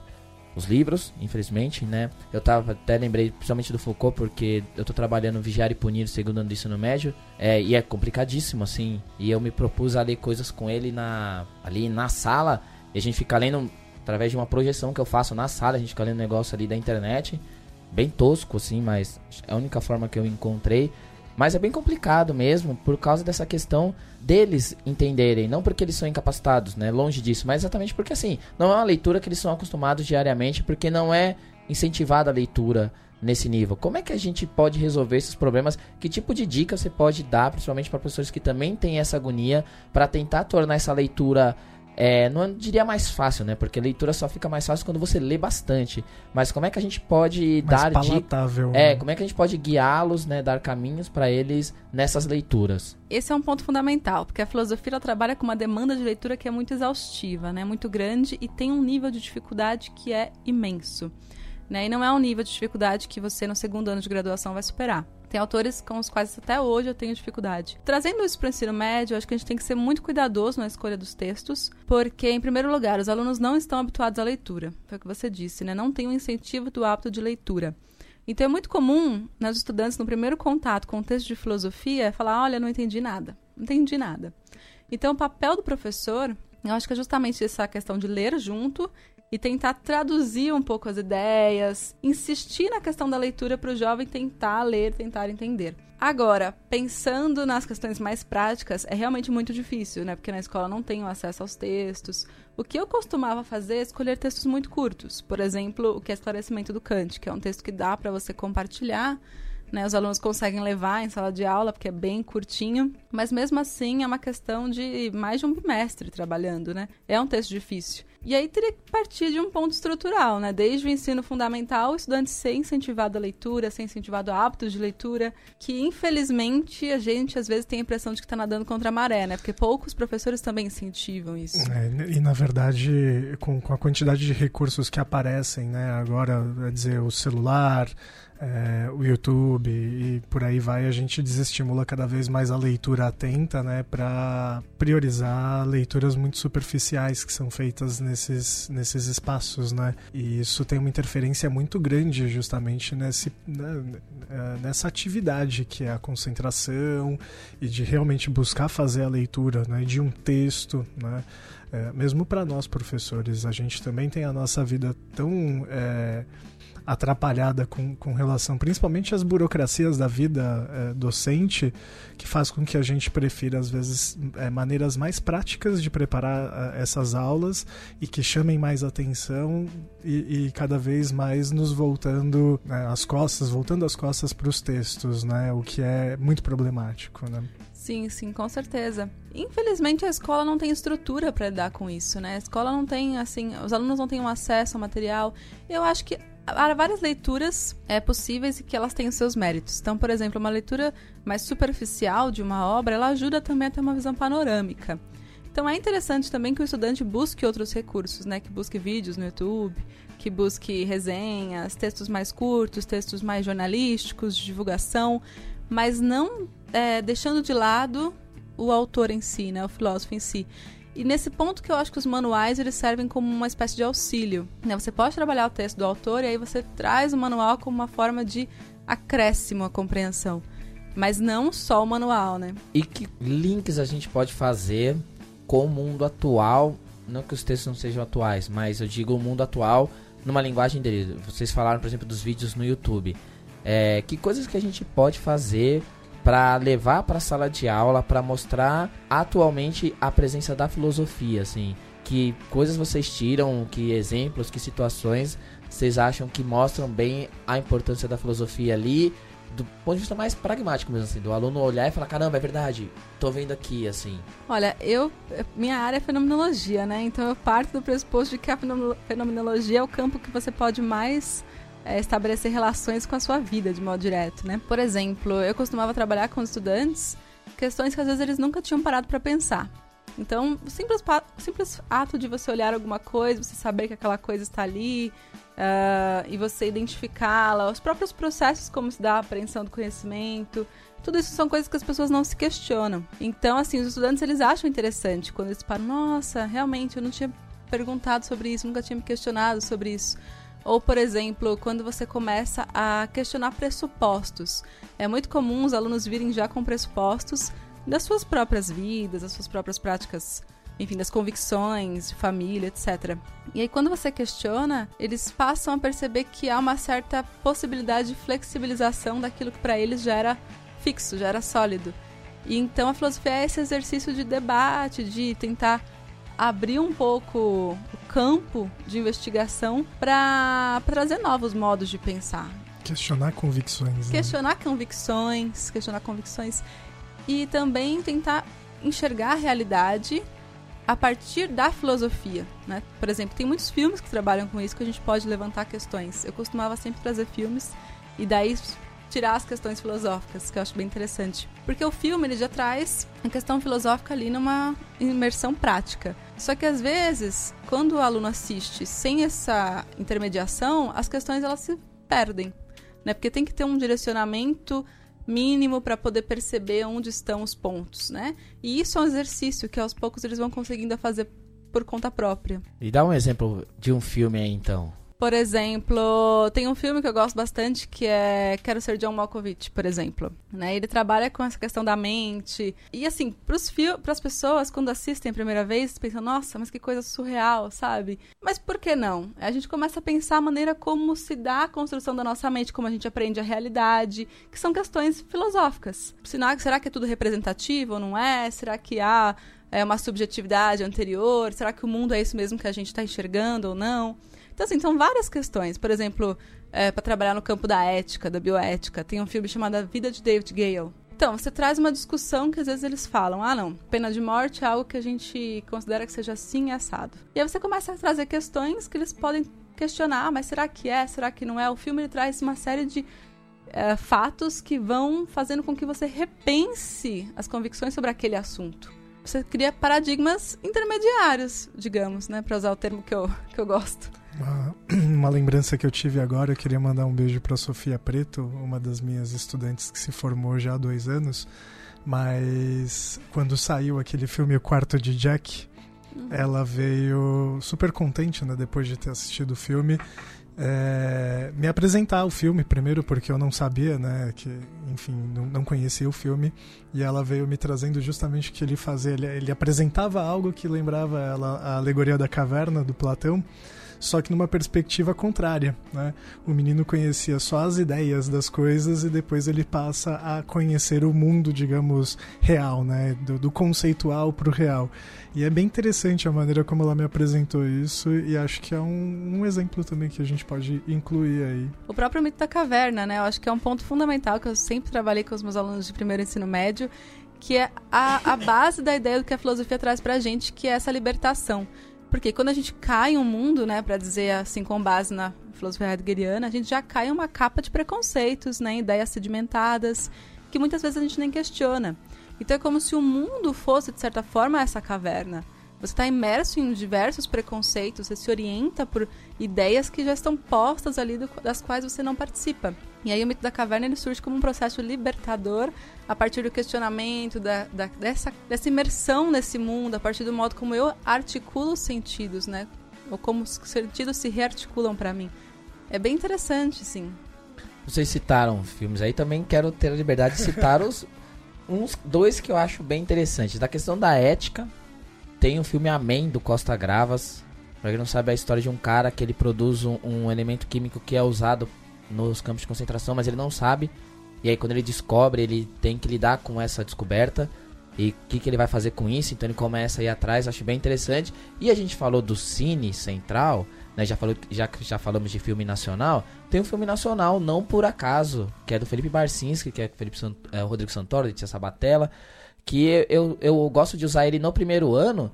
os livros, infelizmente, né? Eu tava, até lembrei principalmente do Foucault, porque eu tô trabalhando Vigiar e Punir, segundo ano do ensino médio, é, e é complicadíssimo, assim, e eu me propus a ler coisas com ele na, ali na sala, e a gente fica lendo, através de uma projeção que eu faço na sala, a gente fica lendo negócio ali da internet, bem tosco, assim, mas é a única forma que eu encontrei, mas é bem complicado mesmo, por causa dessa questão deles entenderem, não porque eles são incapacitados, né? Longe disso, mas exatamente porque assim, não é uma leitura que eles são acostumados diariamente, porque não é incentivada a leitura nesse nível. Como é que a gente pode resolver esses problemas? Que tipo de dica você pode dar, principalmente para professores que também têm essa agonia, para tentar tornar essa leitura é, não diria mais fácil, né? Porque a leitura só fica mais fácil quando você lê bastante. Mas como é que a gente pode mais dar dicas? É, né? como é que a gente pode guiá-los, né? Dar caminhos para eles nessas leituras? Esse é um ponto fundamental, porque a filosofia trabalha com uma demanda de leitura que é muito exaustiva, né? Muito grande e tem um nível de dificuldade que é imenso. Né? E não é um nível de dificuldade que você no segundo ano de graduação vai superar. Tem autores com os quais até hoje eu tenho dificuldade. Trazendo isso para o ensino médio, acho que a gente tem que ser muito cuidadoso na escolha dos textos, porque, em primeiro lugar, os alunos não estão habituados à leitura. Foi o que você disse, né? Não tem um incentivo do hábito de leitura. Então é muito comum nos estudantes, no primeiro contato com o texto de filosofia, falar: olha, não entendi nada. Não entendi nada. Então, o papel do professor, eu acho que é justamente essa questão de ler junto e tentar traduzir um pouco as ideias, insistir na questão da leitura para o jovem tentar ler, tentar entender. Agora, pensando nas questões mais práticas, é realmente muito difícil, né? Porque na escola não tenho acesso aos textos. O que eu costumava fazer é escolher textos muito curtos. Por exemplo, o que é esclarecimento do Kant, que é um texto que dá para você compartilhar né, os alunos conseguem levar em sala de aula, porque é bem curtinho, mas mesmo assim é uma questão de mais de um bimestre trabalhando, né? É um texto difícil. E aí teria que partir de um ponto estrutural, né? Desde o ensino fundamental, o estudante ser incentivado à leitura, ser incentivado a hábitos de leitura, que infelizmente a gente às vezes tem a impressão de que está nadando contra a maré, né? Porque poucos professores também incentivam isso. É, e na verdade, com, com a quantidade de recursos que aparecem, né? Agora, quer dizer, o celular, é, o YouTube e por aí vai, a gente desestimula cada vez mais a leitura atenta, né, para priorizar leituras muito superficiais que são feitas nesses, nesses espaços, né, e isso tem uma interferência muito grande justamente nesse, né, nessa atividade que é a concentração e de realmente buscar fazer a leitura, né, de um texto, né, é, mesmo para nós professores, a gente também tem a nossa vida tão é, atrapalhada com, com relação principalmente às burocracias da vida é, docente, que faz com que a gente prefira, às vezes, é, maneiras mais práticas de preparar é, essas aulas e que chamem mais atenção e, e cada vez mais nos voltando né, as costas, voltando as costas para os textos, né, o que é muito problemático. Né? Sim, sim, com certeza. Infelizmente a escola não tem estrutura para lidar com isso, né? A escola não tem, assim, os alunos não têm um acesso ao material. Eu acho que há várias leituras é, possíveis e que elas têm os seus méritos. Então, por exemplo, uma leitura mais superficial de uma obra, ela ajuda também a ter uma visão panorâmica. Então é interessante também que o estudante busque outros recursos, né? Que busque vídeos no YouTube, que busque resenhas, textos mais curtos, textos mais jornalísticos, de divulgação, mas não é, deixando de lado o autor em si, né? O filósofo em si. E nesse ponto que eu acho que os manuais eles servem como uma espécie de auxílio. Né? Você pode trabalhar o texto do autor e aí você traz o manual como uma forma de acréscimo à compreensão. Mas não só o manual, né? E que links a gente pode fazer com o mundo atual? Não que os textos não sejam atuais, mas eu digo o mundo atual numa linguagem dele. Vocês falaram, por exemplo, dos vídeos no YouTube. É, que coisas que a gente pode fazer para levar para a sala de aula para mostrar atualmente a presença da filosofia, assim, que coisas vocês tiram, que exemplos, que situações vocês acham que mostram bem a importância da filosofia ali, do ponto de vista mais pragmático mesmo, assim, do aluno olhar e falar, caramba, é verdade, tô vendo aqui, assim. Olha, eu, minha área é fenomenologia, né, então eu parto do pressuposto de que a fenomenologia é o campo que você pode mais é, estabelecer relações com a sua vida de modo direto, né? Por exemplo, eu costumava trabalhar com estudantes questões que às vezes eles nunca tinham parado para pensar. Então, o simples, o simples ato de você olhar alguma coisa, você saber que aquela coisa está ali uh, e você identificá-la, os próprios processos como se dá a apreensão do conhecimento, tudo isso são coisas que as pessoas não se questionam. Então, assim, os estudantes eles acham interessante quando eles param, nossa, realmente eu não tinha perguntado sobre isso, nunca tinha me questionado sobre isso. Ou, por exemplo, quando você começa a questionar pressupostos. É muito comum os alunos virem já com pressupostos das suas próprias vidas, das suas próprias práticas, enfim, das convicções, de família, etc. E aí, quando você questiona, eles passam a perceber que há uma certa possibilidade de flexibilização daquilo que para eles já era fixo, já era sólido. E então a filosofia é esse exercício de debate, de tentar abrir um pouco o campo de investigação para trazer novos modos de pensar. Questionar convicções. Né? Questionar convicções, questionar convicções e também tentar enxergar a realidade a partir da filosofia, né? Por exemplo, tem muitos filmes que trabalham com isso que a gente pode levantar questões. Eu costumava sempre trazer filmes e daí tirar as questões filosóficas, que eu acho bem interessante. Porque o filme ele já traz a questão filosófica ali numa imersão prática. Só que às vezes, quando o aluno assiste sem essa intermediação, as questões elas se perdem, né? Porque tem que ter um direcionamento mínimo para poder perceber onde estão os pontos, né? E isso é um exercício que aos poucos eles vão conseguindo fazer por conta própria. E dá um exemplo de um filme aí então. Por exemplo, tem um filme que eu gosto bastante que é Quero Ser John Malkovich, por exemplo. Né? Ele trabalha com essa questão da mente. E assim, para as pessoas, quando assistem a primeira vez, pensam, nossa, mas que coisa surreal, sabe? Mas por que não? A gente começa a pensar a maneira como se dá a construção da nossa mente, como a gente aprende a realidade, que são questões filosóficas. Será que é tudo representativo ou não é? Será que há é, uma subjetividade anterior? Será que o mundo é isso mesmo que a gente está enxergando ou não? Então, assim, são várias questões. Por exemplo, é, para trabalhar no campo da ética, da bioética, tem um filme chamado A Vida de David Gale. Então, você traz uma discussão que às vezes eles falam: ah, não, pena de morte é algo que a gente considera que seja assim e assado. E aí você começa a trazer questões que eles podem questionar: ah, mas será que é? Será que não é? O filme ele traz uma série de é, fatos que vão fazendo com que você repense as convicções sobre aquele assunto. Você cria paradigmas intermediários, digamos, né? Para usar o termo que eu, que eu gosto. Uma, uma, lembrança que eu tive agora, eu queria mandar um beijo para Sofia Preto, uma das minhas estudantes que se formou já há dois anos. Mas quando saiu aquele filme O Quarto de Jack, uhum. ela veio super contente, né, depois de ter assistido o filme, é, me apresentar o filme primeiro porque eu não sabia, né, que enfim não, não, conhecia o filme e ela veio me trazendo justamente o que ele fazia, ele, ele apresentava algo que lembrava ela a alegoria da caverna do Platão só que numa perspectiva contrária. Né? O menino conhecia só as ideias das coisas e depois ele passa a conhecer o mundo, digamos, real, né? do, do conceitual para o real. E é bem interessante a maneira como ela me apresentou isso e acho que é um, um, exemplo também que a gente pode incluir aí. O próprio mito da caverna, né? Eu acho que é um ponto fundamental que eu sempre trabalhei com os meus alunos de primeiro ensino médio, que é a, a base da ideia do que a filosofia traz pra gente, que é essa libertação. Porque quando a gente cai um mundo, né, para dizer assim, com base na filosofia heideggeriana, a gente já cai uma capa de preconceitos, né, ideias sedimentadas, que muitas vezes a gente nem questiona. Então é como se o mundo fosse, de certa forma, essa caverna. Você está imerso em diversos preconceitos, você se orienta por ideias que já estão postas ali, do, das quais você não participa. E aí o mito da caverna ele surge como um processo libertador a partir do questionamento, da, da, dessa, dessa imersão nesse mundo, a partir do modo como eu articulo os sentidos, né? Ou como os sentidos se rearticulam para mim. É bem interessante, sim. Vocês citaram filmes aí, também quero ter a liberdade de citar os uns dois que eu acho bem interessantes. Da questão da ética, tem o filme Amém, do Costa Gravas. Pra quem não sabe, é a história de um cara que ele produz um, um elemento químico que é usado nos campos de concentração, mas ele não sabe. E aí quando ele descobre, ele tem que lidar com essa descoberta. E o que, que ele vai fazer com isso? Então ele começa a ir atrás, acho bem interessante. E a gente falou do Cine Central, né? Já, falou, já, já falamos de filme nacional. Tem um filme nacional, não por acaso, que é do Felipe Barcinski, que é, Felipe Sant, é o Rodrigo Santoro, de Tia Sabatella que eu, eu gosto de usar ele no primeiro ano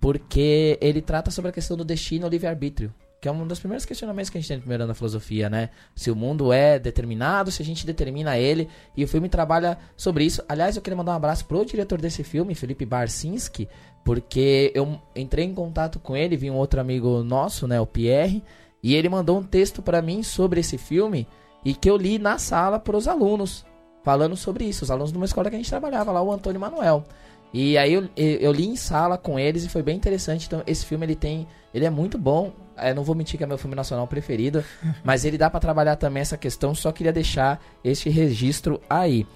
porque ele trata sobre a questão do destino e livre-arbítrio. Que é um dos primeiros questionamentos que a gente tem no primeiro ano da filosofia, né? Se o mundo é determinado, se a gente determina ele. E o filme trabalha sobre isso. Aliás, eu queria mandar um abraço pro diretor desse filme, Felipe Barcinski, porque eu entrei em contato com ele, vi um outro amigo nosso, né, o Pierre, e ele mandou um texto para mim sobre esse filme e que eu li na sala para os alunos falando sobre isso, os alunos de uma escola que a gente trabalhava lá, o Antônio Manuel. E aí eu, eu, li em sala com eles e foi bem interessante. Então esse filme ele tem, ele é muito bom. Eu não vou mentir que é meu filme nacional preferido, mas ele dá para trabalhar também essa questão. Só queria deixar este registro aí.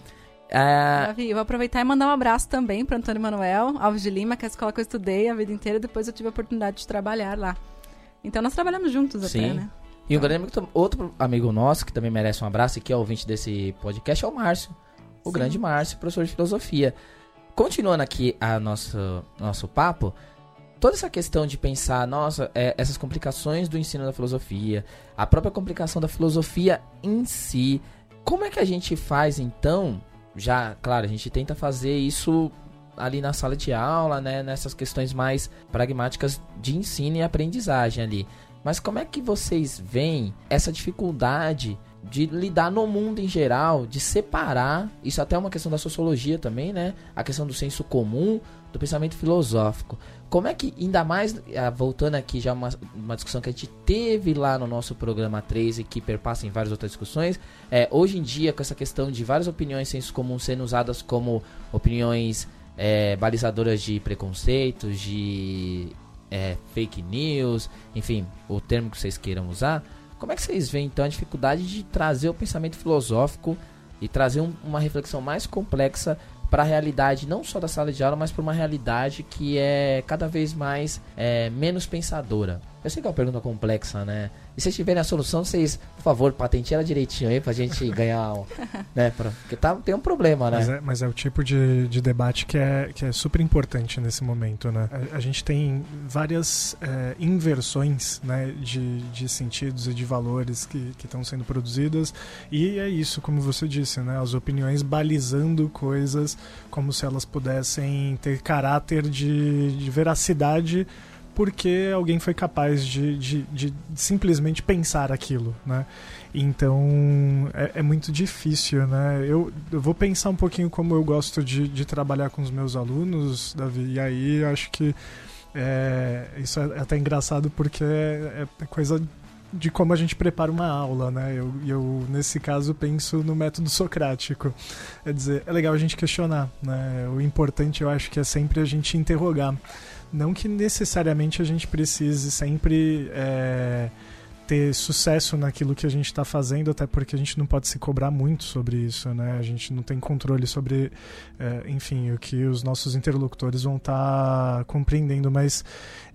É... vou aproveitar e mandar um abraço também para Antônio Manuel Alves de Lima, que é a escola que eu estudei a vida inteira. Depois eu tive a oportunidade de trabalhar lá. Então nós trabalhamos juntos Sim. até, né? E um grande amigo, outro amigo nosso que também merece um abraço e que é ouvinte desse podcast é o Márcio. O Sim. grande Márcio, professor de filosofia. Continuando aqui a nosso, nosso papo, toda essa questão de pensar, nossa, é, essas complicações do ensino da filosofia, a própria complicação da filosofia em si, como é que a gente faz então? Já, claro, a gente tenta fazer isso ali na sala de aula, né, nessas questões mais pragmáticas de ensino e aprendizagem ali. Mas como é que vocês veem essa dificuldade de lidar no mundo em geral, de separar, isso até é uma questão da sociologia também, né? A questão do senso comum, do pensamento filosófico. Como é que, ainda mais, ah, voltando aqui já uma, uma discussão que a gente teve lá no nosso programa 3 e que perpassa em várias outras discussões, é, hoje em dia, com essa questão de várias opiniões senso comum sendo usadas como opiniões é, balizadoras de preconceitos, de é, fake news, enfim, o termo que vocês queiram usar. Como é que vocês veem então a dificuldade de trazer o pensamento filosófico e trazer um, uma reflexão mais complexa para a realidade não só da sala de aula, mas para uma realidade que é cada vez mais é, menos pensadora? Eu sei que é uma pergunta complexa, né? E se vocês tiverem a solução, vocês, por favor, patentem ela direitinho aí pra gente ganhar. né? Pra, porque tá, tem um problema, né? Mas é, mas é o tipo de, de debate que é, que é super importante nesse momento, né? A, a gente tem várias é, inversões né, de, de sentidos e de valores que estão sendo produzidas. E é isso, como você disse, né? As opiniões balizando coisas como se elas pudessem ter caráter de, de veracidade porque alguém foi capaz de, de, de simplesmente pensar aquilo, né? Então é, é, muito difícil, né? Eu, eu vou pensar um pouquinho como eu gosto de, de trabalhar com os meus alunos, Davi, e aí acho que é, isso é até engraçado porque é, é coisa de como a gente prepara uma aula, né? Eu, eu, nesse caso, penso no método socrático. É dizer, é legal a gente questionar, né? O importante, eu acho que é sempre a gente interrogar. Não que necessariamente a gente precise sempre é, ter sucesso naquilo que a gente está fazendo, até porque a gente não pode se cobrar muito sobre isso, né? A gente não tem controle sobre, é, enfim, o que os nossos interlocutores vão estar tá compreendendo, mas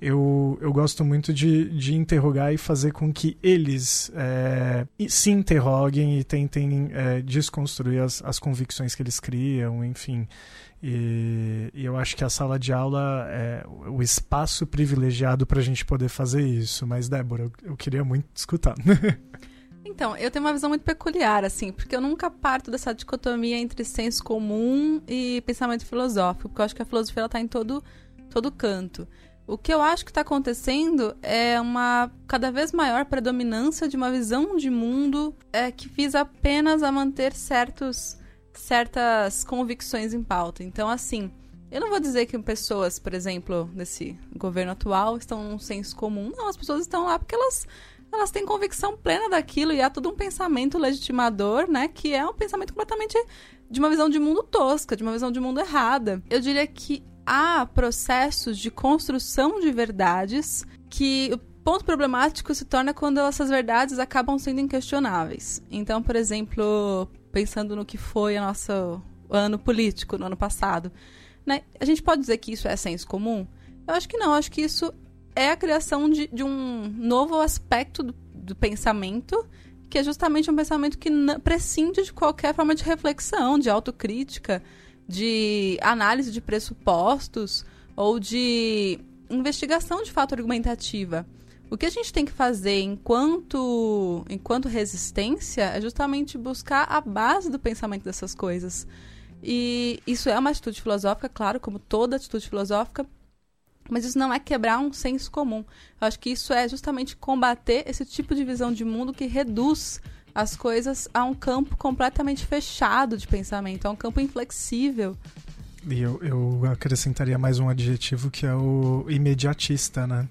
eu, eu gosto muito de, de interrogar e fazer com que eles é, se interroguem e tentem é, desconstruir as, as convicções que eles criam, enfim. E, e, eu acho que a sala de aula é o espaço privilegiado para a gente poder fazer isso. Mas, Débora, eu, eu queria muito escutar. então, eu tenho uma visão muito peculiar, assim, porque eu nunca parto dessa dicotomia entre senso comum e pensamento filosófico, porque eu acho que a filosofia está em todo, todo canto. O que eu acho que está acontecendo é uma cada vez maior predominância de uma visão de mundo é, que visa apenas a manter certos certas convicções em pauta. Então, assim, eu não vou dizer que pessoas, por exemplo, nesse governo atual, estão num senso comum. Não, as pessoas estão lá porque elas, elas têm convicção plena daquilo e há todo um pensamento legitimador, né? Que é um pensamento completamente de uma visão de mundo tosca, de uma visão de mundo errada. Eu diria que há processos de construção de verdades que o ponto problemático se torna quando essas verdades acabam sendo inquestionáveis. Então, por exemplo, pensando no que foi o nosso ano político no ano passado. Né? A gente pode dizer que isso é senso comum? Eu acho que não. Acho que isso é a criação de, de um novo aspecto do, do, pensamento, que é justamente um pensamento que prescinde de qualquer forma de reflexão, de autocrítica, de análise de pressupostos ou de investigação de fato argumentativa. O que a gente tem que fazer enquanto, enquanto resistência é justamente buscar a base do pensamento dessas coisas. E isso é uma atitude filosófica, claro, como toda atitude filosófica, mas isso não é quebrar um senso comum. Eu acho que isso é justamente combater esse tipo de visão de mundo que reduz as coisas a um campo completamente fechado de pensamento, a um campo inflexível. E eu, eu acrescentaria mais um adjetivo que é o imediatista, né?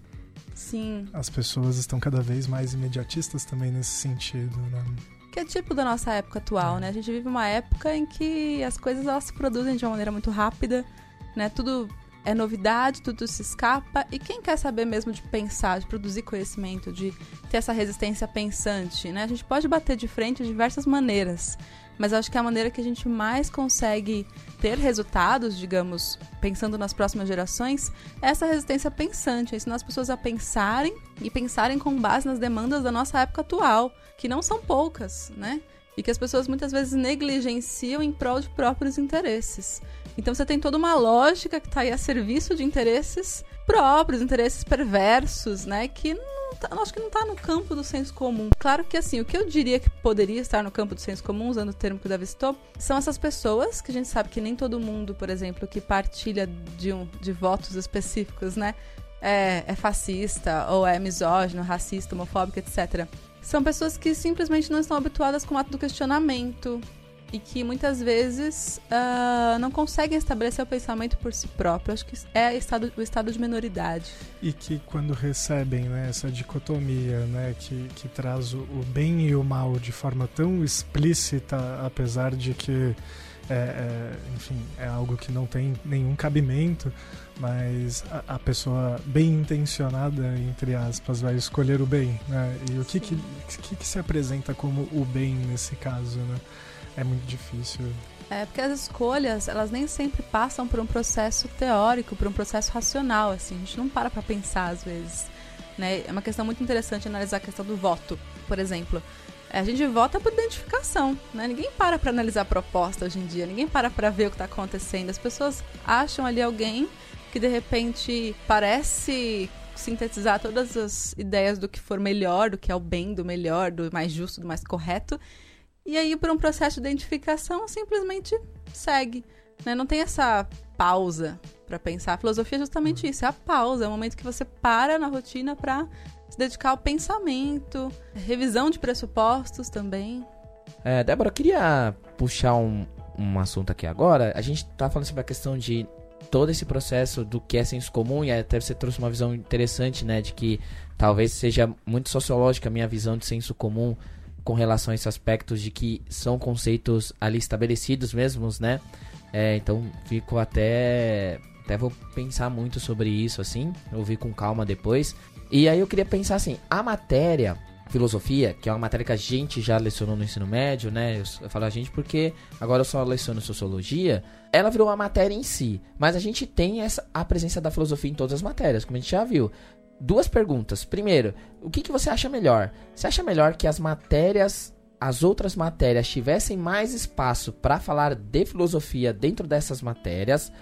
Sim. As pessoas estão cada vez mais imediatistas também nesse sentido, né? Que é tipo da nossa época atual, é. né? A gente vive uma época em que as coisas elas se produzem de uma maneira muito rápida, né? Tudo é novidade, tudo se escapa. E quem quer saber mesmo de pensar, de produzir conhecimento, de ter essa resistência pensante, né? A gente pode bater de frente de diversas maneiras. Mas acho que a maneira que a gente mais consegue ter resultados, digamos, pensando nas próximas gerações, é essa resistência pensante, é ensinar as pessoas a pensarem e pensarem com base nas demandas da nossa época atual, que não são poucas, né? E que as pessoas muitas vezes negligenciam em prol de próprios interesses. Então você tem toda uma lógica que está aí a serviço de interesses próprios, interesses perversos, né? Que tá, acho que não está no campo do senso comum. Claro que assim, o que eu diria que poderia estar no campo do senso comum, usando o termo que o Davi citou, são essas pessoas que a gente sabe que nem todo mundo, por exemplo, que partilha de, um, de votos específicos, né? É, é fascista, ou é misógino, racista, homofóbico, etc. São pessoas que simplesmente não estão habituadas com o ato do questionamento, e que muitas vezes uh, não conseguem estabelecer o pensamento por si próprio. Acho que é estado, o estado de minoridade. E que quando recebem né, essa dicotomia né, que, que traz o, o bem e o mal de forma tão explícita, apesar de que é, é, enfim, é algo que não tem nenhum cabimento, mas a, a, pessoa bem intencionada, entre aspas, vai escolher o bem, né? E o que que, que, que, se apresenta como o bem nesse caso, né? É muito difícil. É porque as escolhas, elas nem sempre passam por um processo teórico, por um processo racional, assim. A gente não para pra pensar às vezes, né? É uma questão muito interessante analisar a questão do voto, por exemplo. A gente vota por identificação, né? Ninguém para para analisar a proposta hoje em dia, ninguém para para ver o que está acontecendo. As pessoas acham ali alguém que de repente parece sintetizar todas as ideias do que for melhor, do que é o bem, do melhor, do mais justo, do mais correto. E aí, por um processo de identificação, simplesmente segue. Né? Não tem essa pausa para pensar. A filosofia é justamente isso, é a pausa, é o momento que você para na rotina para se dedicar ao pensamento, revisão de pressupostos também. É, Débora, eu queria puxar um, um assunto aqui agora. A gente tá falando sobre a questão de todo esse processo do que é senso comum, e até você trouxe uma visão interessante, né, de que talvez seja muito sociológica a minha visão de senso comum com relação a esses aspectos de que são conceitos ali estabelecidos mesmos, né? É, então fico até até vou pensar muito sobre isso assim, ouvir com calma depois. E aí eu queria pensar assim, a matéria filosofia, que é uma matéria que a gente já lecionou no ensino médio, né? Eu, falo a gente porque agora eu só leciono sociologia. Ela virou uma matéria em si, mas a gente tem essa a presença da filosofia em todas as matérias, como a gente já viu. Duas perguntas. Primeiro, o que, que você acha melhor? Você acha melhor que as matérias, as outras matérias tivessem mais espaço para falar de filosofia dentro dessas matérias?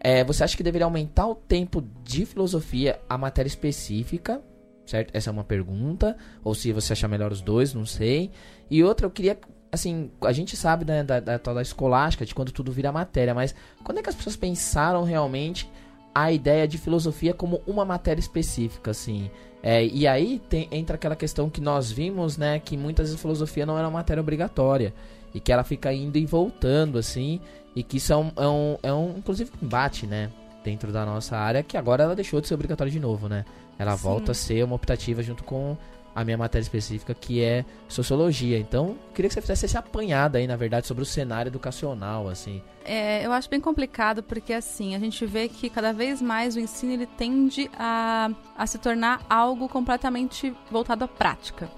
É, você acha que deveria aumentar o tempo de filosofia a matéria específica? Certo? Essa é uma pergunta. Ou se você achar melhor os dois, não sei. E outra, eu queria. Assim, a gente sabe né, da, da, da, escolástica, de quando tudo vira matéria, mas quando é que as pessoas pensaram realmente a ideia de filosofia como uma matéria específica, assim? É, e aí tem, entra aquela questão que nós vimos, né, que muitas vezes filosofia não era uma matéria obrigatória e que ela fica indo e voltando, assim, e que isso é um, é um, é um inclusive, embate, né? Dentro da nossa área, que agora ela deixou de ser obrigatória de novo, né? Ela Sim. volta a ser uma optativa junto com a minha matéria específica, que é sociologia. Então, queria que você fizesse esse apanhado aí, na verdade, sobre o cenário educacional, assim. É, eu acho bem complicado, porque assim, a gente vê que cada vez mais o ensino ele tende a, a se tornar algo completamente voltado à prática.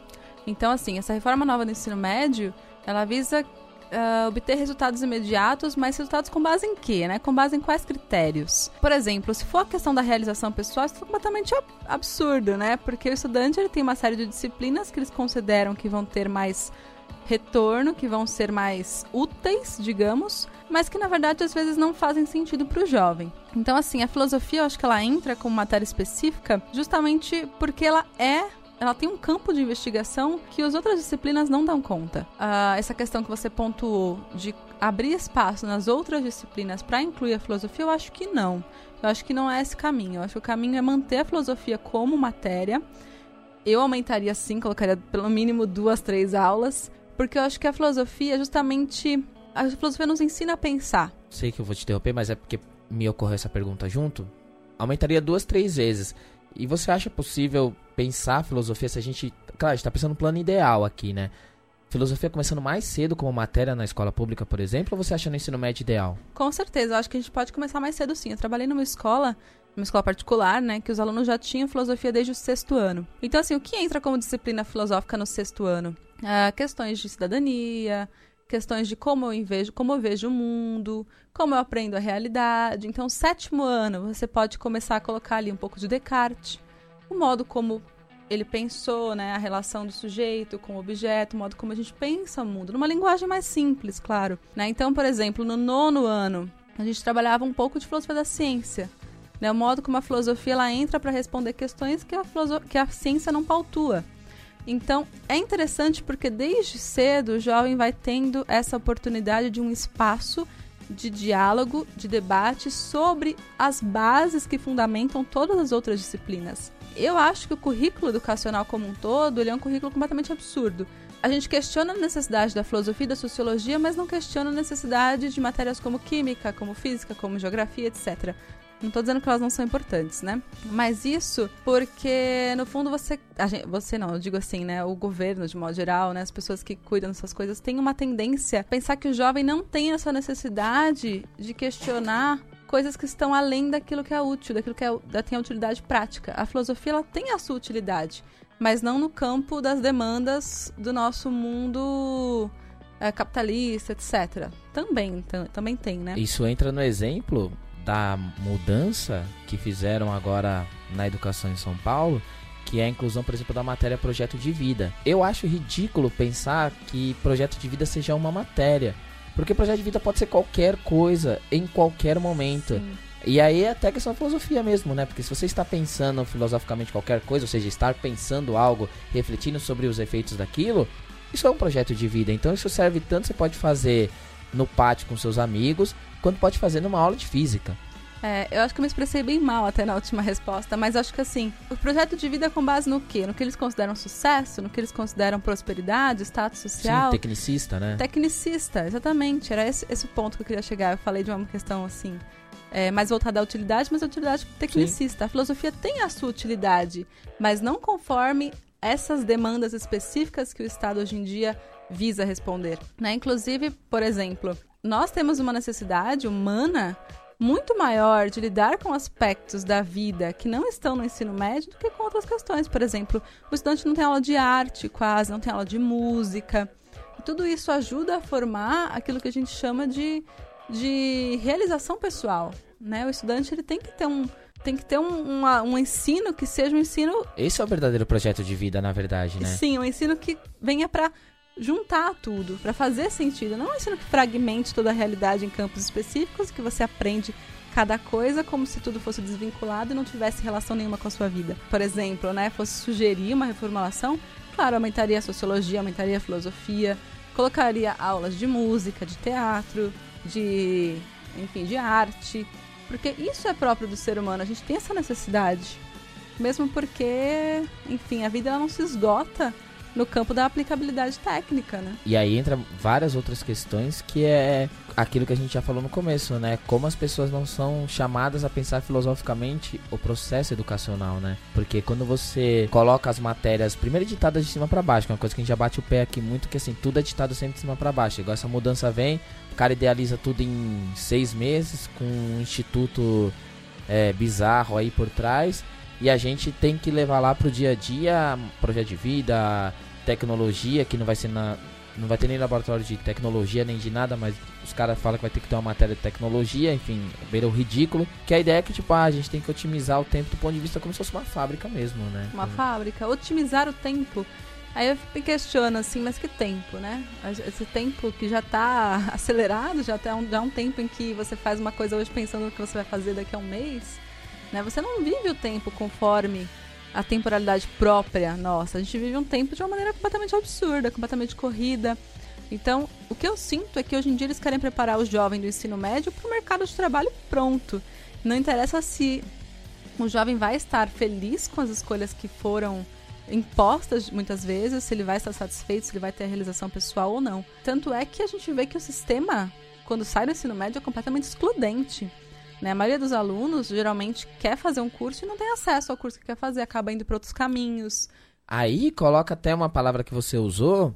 Então, assim, essa reforma nova do ensino médio, ela visa uh, obter resultados imediatos, mas resultados com base em quê, né? Com base em quais critérios? Por exemplo, se for a questão da realização pessoal, isso é completamente absurdo, né? Porque o estudante ele tem uma série de disciplinas que eles consideram que vão ter mais retorno, que vão ser mais úteis, digamos, mas que na verdade às vezes não fazem sentido para o jovem. Então, assim, a filosofia eu acho que ela entra como matéria específica justamente porque ela é ela tem um campo de investigação que as outras disciplinas não dão conta. Uh, essa questão que você pontuou de abrir espaço nas outras disciplinas para incluir a filosofia, eu acho que não. Eu acho que não é esse caminho. Eu acho que o caminho é manter a filosofia como matéria. Eu aumentaria sim, colocaria pelo mínimo duas, três aulas, porque eu acho que a filosofia justamente. A filosofia nos ensina a pensar. Sei que eu vou te interromper, mas é porque me ocorreu essa pergunta junto. Aumentaria duas, três vezes. E você acha possível pensar filosofia se a gente. Claro, a gente tá pensando no plano ideal aqui, né? Filosofia começando mais cedo como matéria na escola pública, por exemplo, ou você acha no ensino médio ideal? Com certeza, eu acho que a gente pode começar mais cedo sim. Eu trabalhei numa escola, numa escola particular, né, que os alunos já tinham filosofia desde o sexto ano. Então, assim, o que entra como disciplina filosófica no sexto ano? Ah, questões de cidadania, questões de como eu vejo, como eu vejo o mundo, como eu aprendo a realidade. Então, sétimo ano, você pode começar a colocar ali um pouco de Descartes, o modo como ele pensou, né, a relação do sujeito com o objeto, o modo como a gente pensa o mundo, numa linguagem mais simples, claro. Né? Então, por exemplo, no nono ano, a gente trabalhava um pouco de filosofia da ciência. Né? O modo como a filosofia ela entra para responder questões que a, que a ciência não pautua. Então, é interessante porque desde cedo o jovem vai tendo essa oportunidade de um espaço de diálogo, de debate sobre as bases que fundamentam todas as outras disciplinas. Eu acho que o currículo educacional como um todo ele é um currículo completamente absurdo. A gente questiona a necessidade da filosofia e da sociologia, mas não questiona a necessidade de matérias como química, como física, como geografia, etc. Não tô dizendo que elas não são importantes, né? Mas isso porque, no fundo, você. Gente, você não, eu digo assim, né? O governo, de modo geral, né? As pessoas que cuidam dessas coisas têm uma tendência a pensar que o jovem não tem essa necessidade de questionar coisas que estão além daquilo que é útil, daquilo que é, tem a utilidade prática. A filosofia ela tem a sua utilidade, mas não no campo das demandas do nosso mundo é, capitalista, etc. Também, também tem, né? Isso entra no exemplo da mudança que fizeram agora na educação em São Paulo, que é a inclusão, por exemplo, da matéria projeto de vida. Eu acho ridículo pensar que projeto de vida seja uma matéria. Porque projeto de vida pode ser qualquer coisa, em qualquer momento. Sim. E aí é até questão da filosofia mesmo, né? Porque se você está pensando filosoficamente qualquer coisa, ou seja, estar pensando algo, refletindo sobre os efeitos daquilo, isso é um projeto de vida. Então isso serve tanto você pode fazer no pátio com seus amigos, quanto pode fazer numa aula de física. É, eu acho que eu me expressei bem mal até na última resposta, mas acho que assim, o projeto de vida é com base no quê? No que eles consideram sucesso, no que eles consideram prosperidade, status social. Sim, tecnicista, né? Tecnicista, exatamente. Era esse, esse o ponto que eu queria chegar. Eu falei de uma questão assim, é, mais voltada à utilidade, mas a utilidade tecnicista. Sim. A filosofia tem a sua utilidade, mas não conforme essas demandas específicas que o Estado hoje em dia visa responder. Né? Inclusive, por exemplo, nós temos uma necessidade humana muito maior de lidar com aspectos da vida que não estão no ensino médio do que com outras questões. Por exemplo, o estudante não tem aula de arte quase, não tem aula de música. E tudo isso ajuda a formar aquilo que a gente chama de, de realização pessoal. Né? O estudante ele tem que ter um, tem que ter um, uma, um ensino que seja um ensino. Esse é o verdadeiro projeto de vida, na verdade, né? Sim, um ensino que venha para juntar tudo, para fazer sentido. Não é um ensino que fragmente toda a realidade em campos específicos, que você aprende cada coisa como se tudo fosse desvinculado e não tivesse relação nenhuma com a sua vida. Por exemplo, né, fosse sugerir uma reformulação, claro, aumentaria a sociologia, aumentaria a filosofia, colocaria aulas de música, de teatro, de, enfim, de arte, porque isso é próprio do ser humano, a gente tem essa necessidade. Mesmo porque, enfim, a vida ela não se esgota no campo da aplicabilidade técnica, né? E aí entra várias outras questões que é aquilo que a gente já falou no começo, né? Como as pessoas não são chamadas a pensar filosoficamente o processo educacional, né? Porque quando você coloca as matérias primeiro editadas de cima para baixo, que é uma coisa que a gente já bate o pé aqui muito, que assim, tudo é ditado sempre de cima para baixo. Igual essa mudança vem, o cara idealiza tudo em seis meses, com um instituto é, bizarro aí por trás. E a gente tem que levar lá pro dia a dia, projeto de vida, tecnologia, que não vai ser na. Não vai ter nem laboratório de tecnologia nem de nada, mas os caras falam que vai ter que ter uma matéria de tecnologia, enfim, beira o ridículo. Que a ideia é que, tipo, ah, a gente tem que otimizar o tempo do ponto de vista como se fosse uma fábrica mesmo, né? Uma fábrica. Otimizar o tempo. Aí eu me questiono assim, mas que tempo, né? Esse tempo que já está acelerado, já tá um, já é um tempo em que você faz uma coisa hoje pensando no que você vai fazer daqui a um mês, né? Você não vive o tempo conforme a temporalidade própria nossa. A gente vive um tempo de uma maneira completamente absurda, completamente corrida. Então, o que eu sinto é que hoje em dia eles querem preparar o jovem do ensino médio para o mercado de trabalho pronto. Não interessa se o jovem vai estar feliz com as escolhas que foram impostas muitas vezes, se ele vai estar satisfeito, se ele vai ter a realização pessoal ou não. Tanto é que a gente vê que o sistema, quando sai do ensino médio, é completamente excludente. Né? A maioria dos alunos geralmente quer fazer um curso e não tem acesso ao curso que quer fazer, acaba indo para outros caminhos. Aí coloca até uma palavra que você usou,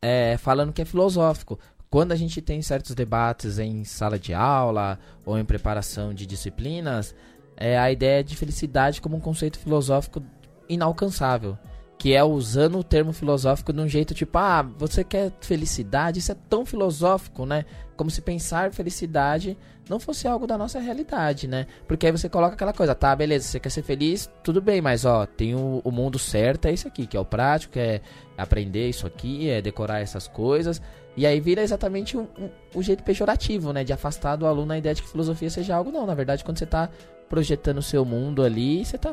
é, falando que é filosófico. Quando a gente tem certos debates em sala de aula ou em preparação de disciplinas, é a ideia de felicidade como um conceito filosófico inalcançável que é usando o termo filosófico de um jeito tipo, ah, você quer felicidade? Isso é tão filosófico, né? Como se pensar felicidade não fosse algo da nossa realidade, né? Porque aí você coloca aquela coisa, tá, beleza, você quer ser feliz, tudo bem, mas ó, tem o, o mundo certo, é isso aqui, que é o prático, é aprender isso aqui, é decorar essas coisas. E aí vira exatamente o um, um, um, jeito pejorativo, né? De afastar do aluno a ideia de que filosofia seja algo, não. Na verdade, quando você tá projetando o seu mundo ali, você tá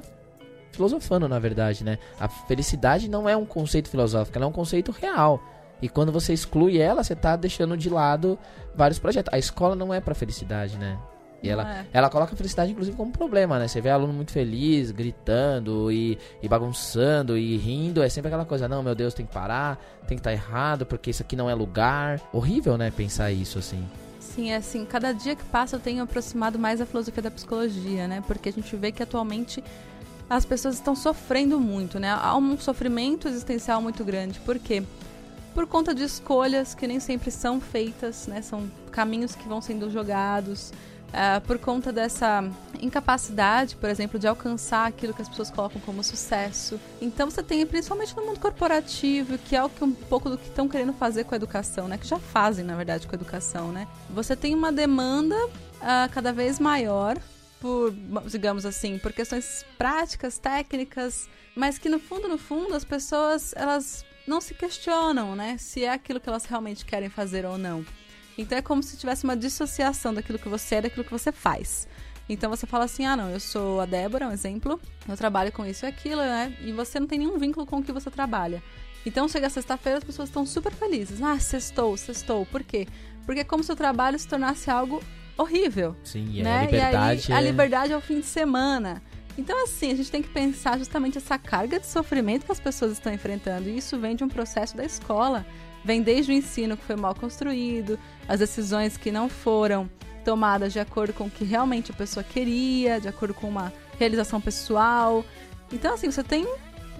filosofando, na verdade, né? A felicidade não é um conceito filosófico, ela é um conceito real. E quando você exclui ela, você está deixando de lado vários projetos. A escola não é para felicidade, né? E ela, é. ela coloca a felicidade, inclusive, como problema, né? Você vê aluno muito feliz, gritando e, e, bagunçando e rindo. É sempre aquela coisa, não, meu Deus, tem que parar, tem que estar tá errado, porque isso aqui não é lugar. Horrível, né? Pensar isso, assim. assim, é assim, cada dia que passa eu tenho aproximado mais a filosofia da psicologia, né? Porque a gente vê que atualmente as pessoas estão sofrendo muito, né? Há um sofrimento existencial muito grande. Por quê? Por conta de escolhas que nem sempre são feitas, né? São caminhos que vão sendo jogados. Uh, por conta dessa incapacidade, por exemplo, de alcançar aquilo que as pessoas colocam como sucesso. Então você tem, principalmente no mundo corporativo, que é o que um pouco do que estão querendo fazer com a educação, né? Que já fazem, na verdade, com a educação, né? Você tem uma demanda uh, cada vez maior por, digamos assim, por questões práticas, técnicas, mas que no fundo, no fundo, as pessoas elas não se questionam, né, se é aquilo que elas realmente querem fazer ou não. Então é como se tivesse uma dissociação daquilo que você é daquilo que você faz. Então você fala assim: ah, não, eu sou a Débora, um exemplo, eu trabalho com isso e aquilo, né? E você não tem nenhum vínculo com o que você trabalha. Então chega sexta-feira, as pessoas estão super felizes. Ah, sextou, sextou. Por quê? Porque é como se o trabalho se tornasse algo horrível. Sim, e né? a liberdade. E aí, é... a liberdade é o fim de semana. Então, assim, a gente tem que pensar justamente essa carga de sofrimento que as pessoas estão enfrentando. E isso vem de um processo da escola. Vem desde o ensino que foi mal construído, as decisões que não foram tomadas de acordo com o que realmente a pessoa queria, de acordo com uma realização pessoal. Então, assim, você tem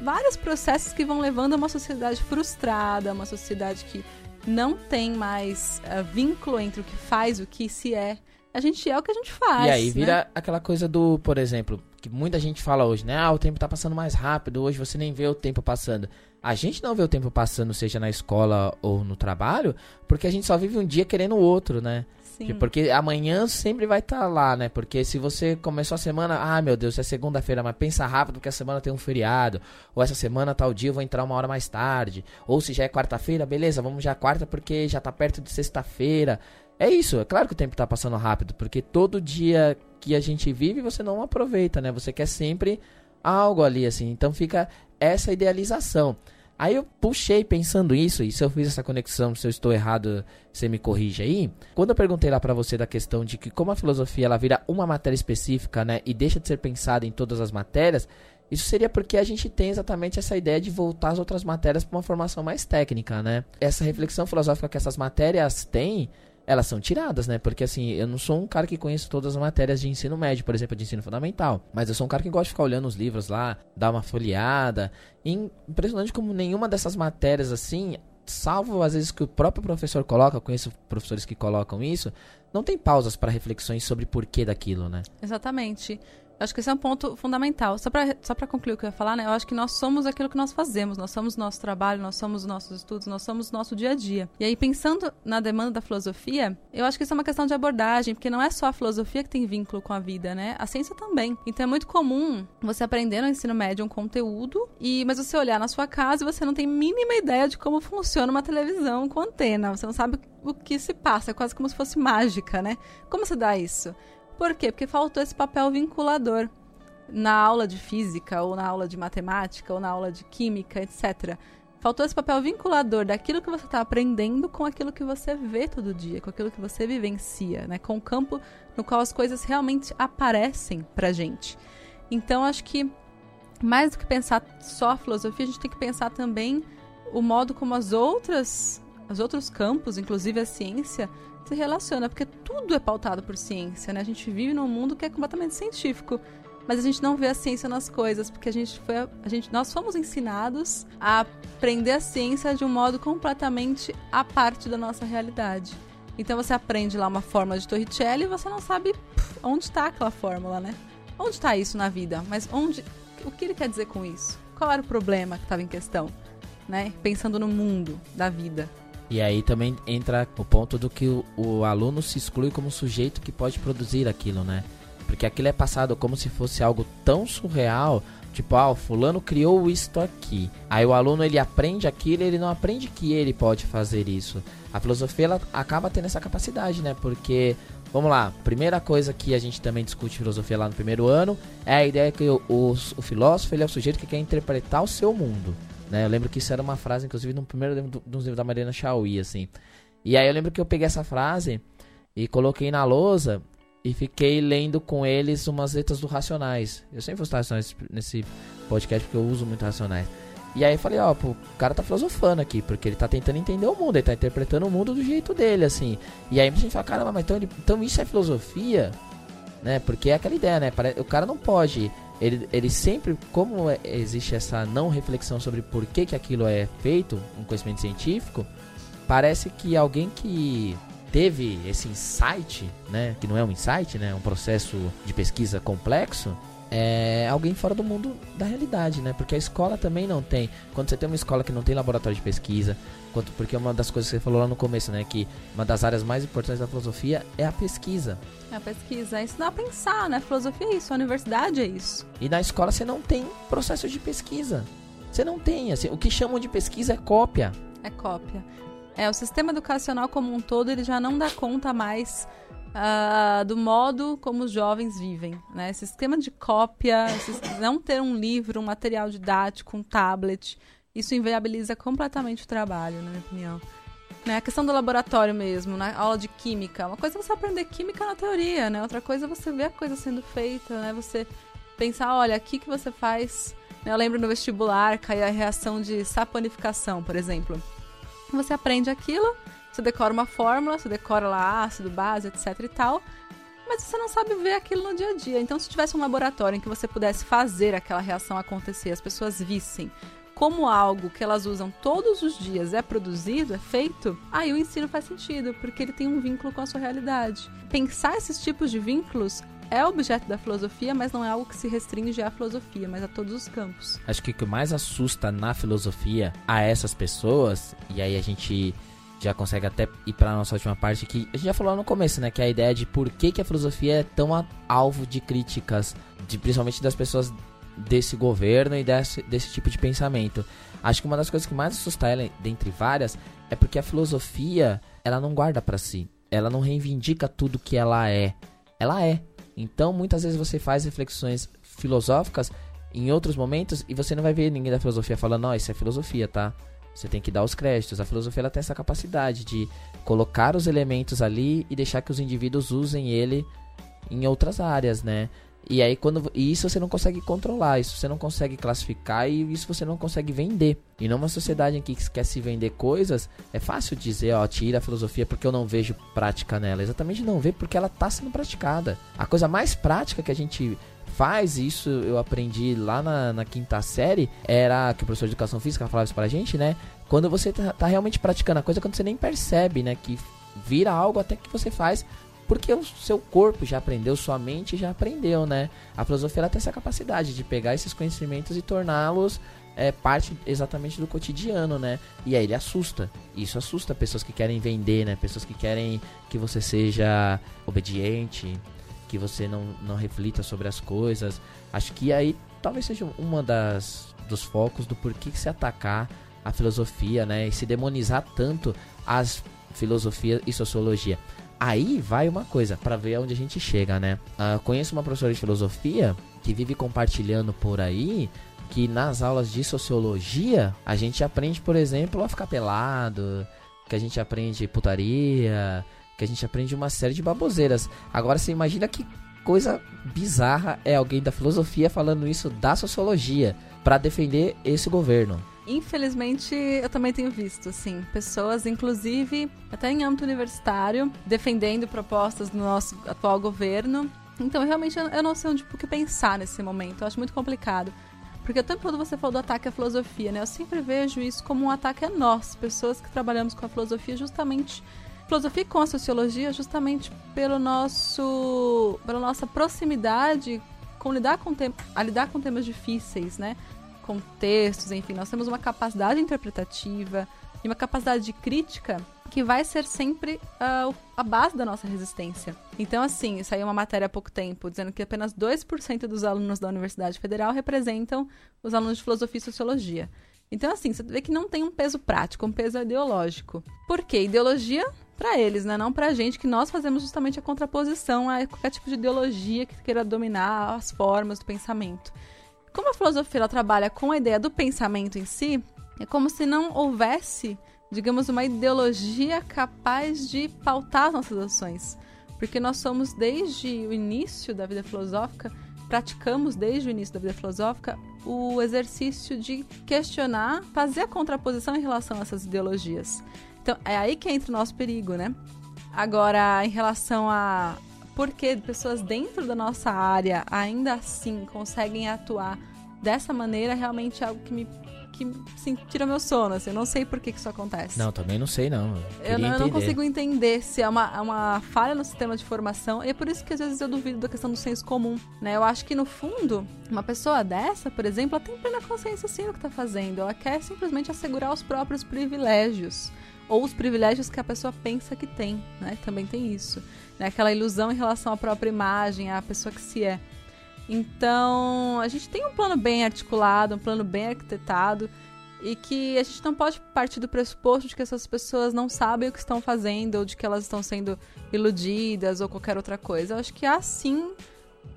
vários processos que vão levando a uma sociedade frustrada, uma sociedade que não tem mais uh, vínculo entre o que faz e o que se é. A gente é o que a gente faz. E aí né? vira né? aquela coisa do, por exemplo, que muita gente fala hoje, né? Ah, o tempo tá passando mais rápido, hoje você nem vê o tempo passando. A gente não vê o tempo passando, seja na escola ou no trabalho, porque a gente só vive um dia querendo o outro, né? Sim. Porque amanhã sempre vai estar tá lá, né? Porque se você começou a semana, ah, meu Deus, é segunda-feira, mas pensa rápido porque a semana tem um feriado. Ou essa semana, tal dia, eu vou entrar uma hora mais tarde. Ou se já é quarta-feira, beleza, vamos já quarta porque já tá perto de sexta-feira. É isso, é claro que o tempo tá passando rápido, porque todo dia que a gente vive você não aproveita, né? Você quer sempre algo ali, assim. Então fica essa idealização. Aí eu puxei pensando isso, e se eu fiz essa conexão, se eu estou errado, você me corrige aí. Quando eu perguntei lá para você da questão de que como a filosofia ela vira uma matéria específica, né, e deixa de ser pensada em todas as matérias, isso seria porque a gente tem exatamente essa ideia de voltar as outras matérias para uma formação mais técnica, né? Essa reflexão filosófica que essas matérias têm, elas são tiradas, né? Porque assim, eu não sou um cara que conheço todas as matérias de ensino médio, por exemplo, de ensino fundamental. Mas eu sou um cara que gosta de ficar olhando os livros lá, dar uma folheada. E impressionante como nenhuma dessas matérias, assim, salvo às vezes que o próprio professor coloca, eu conheço professores que colocam isso, não tem pausas para reflexões sobre porquê daquilo, né? Exatamente. Acho que esse é um ponto fundamental. Só para só concluir o que eu ia falar, né? Eu acho que nós somos aquilo que nós fazemos. Nós somos nosso trabalho, nós somos nossos estudos, nós somos nosso dia a dia. E aí, pensando na demanda da filosofia, eu acho que isso é uma questão de abordagem, porque não é só a filosofia que tem vínculo com a vida, né? A ciência também. Então é muito comum você aprender no ensino médio um conteúdo, e mas você olhar na sua casa e você não tem mínima ideia de como funciona uma televisão com antena. Você não sabe o que se passa, é quase como se fosse mágica, né? Como se dá isso? Por quê? Porque faltou esse papel vinculador na aula de física, ou na aula de matemática, ou na aula de química, etc. Faltou esse papel vinculador daquilo que você está aprendendo com aquilo que você vê todo dia, com aquilo que você vivencia, né? com o campo no qual as coisas realmente aparecem pra gente. Então, acho que mais do que pensar só a filosofia, a gente tem que pensar também o modo como as outras, os outros campos, inclusive a ciência, se relaciona, porque tudo é pautado por ciência, né? A gente vive num mundo que é completamente científico, mas a gente não vê a ciência nas coisas, porque a gente foi, a gente, nós fomos ensinados a aprender a ciência de um modo completamente à parte da nossa realidade. Então você aprende lá uma fórmula de Torricelli e você não sabe pff, onde está aquela fórmula, né? Onde está isso na vida? Mas onde, o que ele quer dizer com isso? Qual era o problema que estava em questão, né? Pensando no mundo da vida. E aí também entra o ponto do que o, o, aluno se exclui como sujeito que pode produzir aquilo, né? Porque aquilo é passado como se fosse algo tão surreal, tipo, ah, o fulano criou isto aqui. Aí o aluno ele aprende aquilo, ele não aprende que ele pode fazer isso. A filosofia ela acaba tendo essa capacidade, né? Porque Vamos lá, primeira coisa que a gente também discute filosofia lá no primeiro ano é a ideia que o, o, o filósofo ele é o sujeito que quer interpretar o seu mundo. Né? Eu lembro que isso era uma frase, inclusive, no primeiro livro, do, da Mariana Chauí, assim. E aí eu lembro que eu peguei essa frase e coloquei na lousa e fiquei lendo com eles umas letras do Racionais. Eu sempre faço Racionais nesse podcast porque eu uso muito Racionais. E aí eu falei, ó, o cara tá filosofando aqui, porque ele tá tentando entender o mundo, ele tá interpretando o mundo do jeito dele, assim. E aí a gente fala, caramba, mas então, ele, então isso é filosofia? Né? Porque é aquela ideia, né? O cara não pode. Ele, ele sempre, como é, existe essa não reflexão sobre por que, que aquilo é feito, um conhecimento científico, parece que alguém que teve esse insight, né, que não é um insight, né, é um processo de pesquisa complexo, é alguém fora do mundo da realidade, né? Porque a escola também não tem. Quando você tem uma escola que não tem laboratório de pesquisa, quanto porque uma das coisas que você falou lá no começo, né, que uma das áreas mais importantes da filosofia é a pesquisa. É a pesquisa, é ensinar a pensar, né? Filosofia é isso, a universidade é isso. E na escola você não tem processo de pesquisa. Você não tem, assim, o que chamam de pesquisa é cópia. É cópia. É, o sistema educacional como um todo, ele já não dá conta mais uh, do modo como os jovens vivem. Né? Esse esquema de cópia, não ter um livro, um material didático, um tablet, isso inviabiliza completamente o trabalho, na minha opinião. Né? A questão do laboratório mesmo, na né? aula de química. Uma coisa é você aprender química na teoria, né? Outra coisa é você ver a coisa sendo feita, né? Você pensar, olha, aqui que você faz... Né? Eu lembro no vestibular, cair a reação de saponificação, por exemplo. Você aprende aquilo, você decora uma fórmula, você decora lá ácido, base, etc e tal, mas você não sabe ver aquilo no dia a dia. Então, se tivesse um laboratório em que você pudesse fazer aquela reação acontecer, as pessoas vissem como algo que elas usam todos os dias é produzido, é feito, aí o ensino faz sentido, porque ele tem um vínculo com a sua realidade. Pensar esses tipos de vínculos é objeto da filosofia, mas não é algo que se restringe à filosofia, mas a todos os campos. Acho que o que mais assusta na filosofia a essas pessoas, e aí a gente já consegue até ir para nossa última parte que a gente já falou no começo, né, que é a ideia de por que, que a filosofia é tão alvo de críticas, de principalmente das pessoas desse governo e desse, desse tipo de pensamento. Acho que uma das coisas que mais assusta ela, dentre várias, é porque a filosofia, ela não guarda para si. Ela não reivindica tudo que ela é. Ela é. Então, muitas vezes você faz reflexões filosóficas em outros momentos e você não vai ver ninguém da filosofia falando, ó, oh, isso é filosofia, tá? Você tem que dar os créditos. A filosofia ela tem essa capacidade de colocar os elementos ali e deixar que os indivíduos usem ele em outras áreas, né? E aí quando e isso você não consegue controlar, isso você não consegue classificar e isso você não consegue vender. E numa sociedade em que quer se vender coisas, é fácil dizer, ó, tira a filosofia porque eu não vejo prática nela. Exatamente não vê porque ela está sendo praticada. A coisa mais prática que a gente faz, isso eu aprendi lá na, na, quinta série, era que o professor de educação física falava isso pra gente, né? Quando você tá, tá, realmente praticando a coisa, quando você nem percebe, né? Que vira algo até que você faz porque o seu corpo já aprendeu, sua mente já aprendeu, né? A filosofia tem essa capacidade de pegar esses conhecimentos e torná-los é, parte exatamente do cotidiano, né? E aí ele assusta. Isso assusta pessoas que querem vender, né? Pessoas que querem que você seja obediente, que você não, não reflita sobre as coisas. Acho que aí talvez seja uma das dos focos do porquê se atacar a filosofia, né, e se demonizar tanto as filosofia e sociologia. Aí vai uma coisa para ver aonde a gente chega, né? Uh, conheço uma professora de filosofia que vive compartilhando por aí que nas aulas de sociologia a gente aprende, por exemplo, a ficar pelado, que a gente aprende putaria, que a gente aprende uma série de baboseiras. Agora você imagina que coisa bizarra é alguém da filosofia falando isso da sociologia para defender esse governo. Infelizmente, eu também tenho visto, assim, pessoas, inclusive, até em âmbito universitário, defendendo propostas do nosso atual governo. Então, realmente, eu não sei onde o que pensar nesse momento. Eu acho muito complicado. Porque o tempo todo você falou do ataque à filosofia, né? Eu sempre vejo isso como um ataque a nós, pessoas que trabalhamos com a filosofia, justamente filosofia com a sociologia justamente pelo nosso, pela nossa proximidade com lidar com a lidar com temas difíceis, né? Contextos, enfim, nós temos uma capacidade interpretativa e uma capacidade de crítica que vai ser sempre uh, a base da nossa resistência. Então, assim, saiu uma matéria há pouco tempo dizendo que apenas 2% dos alunos da Universidade Federal representam os alunos de filosofia e sociologia. Então, assim, você vê que não tem um peso prático, um peso ideológico. Por quê? Ideologia para eles, né? Não pra gente, que nós fazemos justamente a contraposição a qualquer tipo de ideologia que queira dominar as formas do pensamento. Como a filosofia trabalha com a ideia do pensamento em si, é como se não houvesse, digamos, uma ideologia capaz de pautar as nossas ações. Porque nós somos, desde o início da vida filosófica, praticamos desde o início da vida filosófica o exercício de questionar, fazer a contraposição em relação a essas ideologias. Então, é aí que entra o nosso perigo, né? Agora, em relação a por que pessoas dentro da nossa área ainda assim conseguem atuar dessa maneira, realmente é algo que me que assim, tira meu sono. Assim, eu não sei por que, que isso acontece. Não, também não sei, não. Eu, não, eu não consigo entender se é uma, é uma falha no sistema de formação. E é por isso que às vezes eu duvido da questão do senso comum. Né? Eu acho que, no fundo, uma pessoa dessa, por exemplo, ela tem plena consciência sim do que está fazendo. Ela quer simplesmente assegurar os próprios privilégios. Ou os privilégios que a pessoa pensa que tem, né? Também tem isso. Né? Aquela ilusão em relação à própria imagem, à pessoa que se é. Então, a gente tem um plano bem articulado, um plano bem arquitetado e que a gente não pode partir do pressuposto de que essas pessoas não sabem o que estão fazendo ou de que elas estão sendo iludidas ou qualquer outra coisa. Eu acho que há sim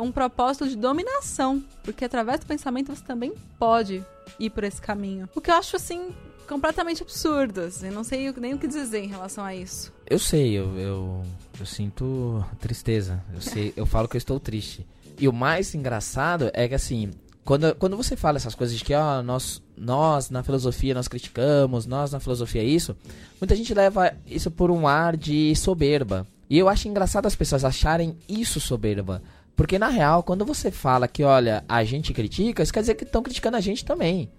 um propósito de dominação, porque através do pensamento você também pode ir por esse caminho. O que eu acho assim completamente absurdo, assim, não sei nem o que dizer em relação a isso. Eu sei, eu, eu, eu sinto tristeza. Eu sei, eu falo que eu estou triste. E o mais engraçado é que assim, quando, quando você fala essas coisas de que ó, nós, nós na filosofia nós criticamos, nós na filosofia isso, muita gente leva isso por um ar de soberba. E eu acho engraçado as pessoas acharem isso soberba. Porque na real, quando você fala que, olha, a gente critica, isso quer dizer que estão criticando a gente também.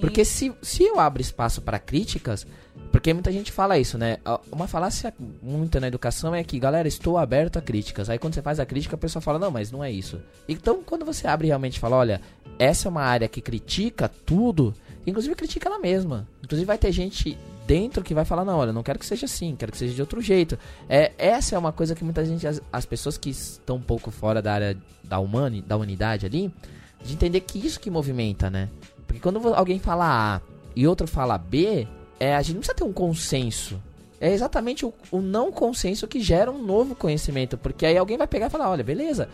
Porque se, se eu abro espaço para críticas, porque muita gente fala isso, né? Uma falácia muito na educação é que, galera, estou aberto a críticas. Aí quando você faz a crítica, a pessoa fala, não, mas não é isso. Então, quando você abre e realmente fala, olha, essa é uma área que critica tudo, inclusive critica ela mesma. Inclusive vai ter gente dentro que vai falar, não, olha, não quero que seja assim, quero que seja de outro jeito. É, essa é uma coisa que muita gente, as, as pessoas que estão um pouco fora da área da, humani, da humanidade ali, de entender que isso que movimenta, né? Porque quando alguém fala A e outro fala B, é, a gente não precisa ter um consenso. É exatamente o, o, não consenso que gera um novo conhecimento. Porque aí alguém vai pegar e falar: olha, beleza,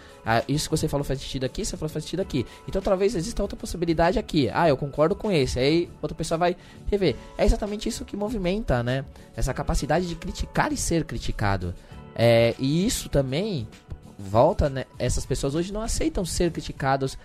isso que você falou faz sentido aqui, você falou faz sentido aqui. Então talvez exista outra possibilidade aqui. Ah, eu concordo com esse. Aí outra pessoa vai rever. É exatamente isso que movimenta, né? Essa capacidade de criticar e ser criticado. É, e isso também volta, né? Essas pessoas hoje não aceitam ser criticados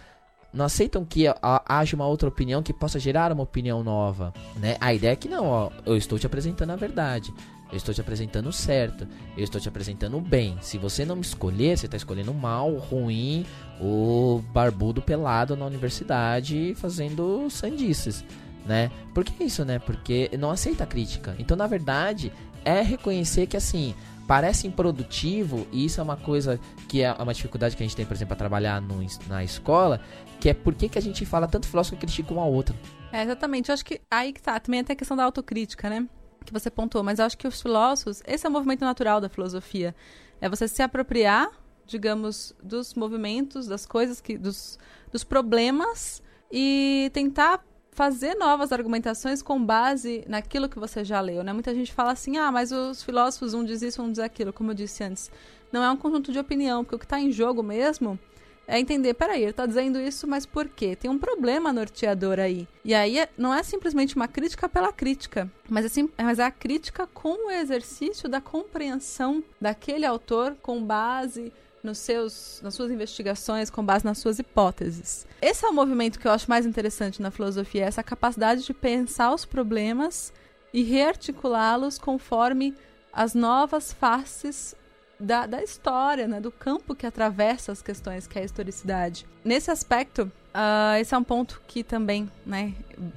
não aceitam que haja uma outra opinião que possa gerar uma opinião nova, né? A ideia é que não, ó, eu estou te apresentando a verdade. Eu estou te apresentando o certo. Eu estou te apresentando o bem. Se você não me escolher, você está escolhendo o mal, o ruim, o barbudo pelado na universidade fazendo sandices, né? Por que isso, né? Porque não aceita a crítica. Então, na verdade, é reconhecer que assim, parece improdutivo, e isso é uma coisa que é uma dificuldade que a gente tem, por exemplo, para trabalhar no, na escola, que é por que, que a gente fala tanto filósofo que critica um ao outro. É, exatamente. Eu acho que aí que tá. Também até a questão da autocrítica, né? Que você pontuou. Mas eu acho que os filósofos, esse é o movimento natural da filosofia. É você se apropriar, digamos, dos movimentos, das coisas, que, dos, dos problemas e tentar fazer novas argumentações com base naquilo que você já leu, né? Muita gente fala assim, ah, mas os filósofos um diz isso, um diz aquilo, como eu disse antes. Não é um conjunto de opinião, porque o que está em jogo mesmo é entender, peraí, ele tá dizendo isso, mas por quê? Tem um problema norteador aí. E aí é, não é simplesmente uma crítica pela crítica, mas é, sim, mas é a crítica com o exercício da compreensão daquele autor com base nos seus, nas suas investigações, com base nas suas hipóteses. Esse é o movimento que eu acho mais interessante na filosofia, essa capacidade de pensar os problemas e rearticulá-los conforme as novas faces da, da história, né, do campo que atravessa as questões, que é a historicidade. Nesse aspecto, uh, esse é um ponto que também né,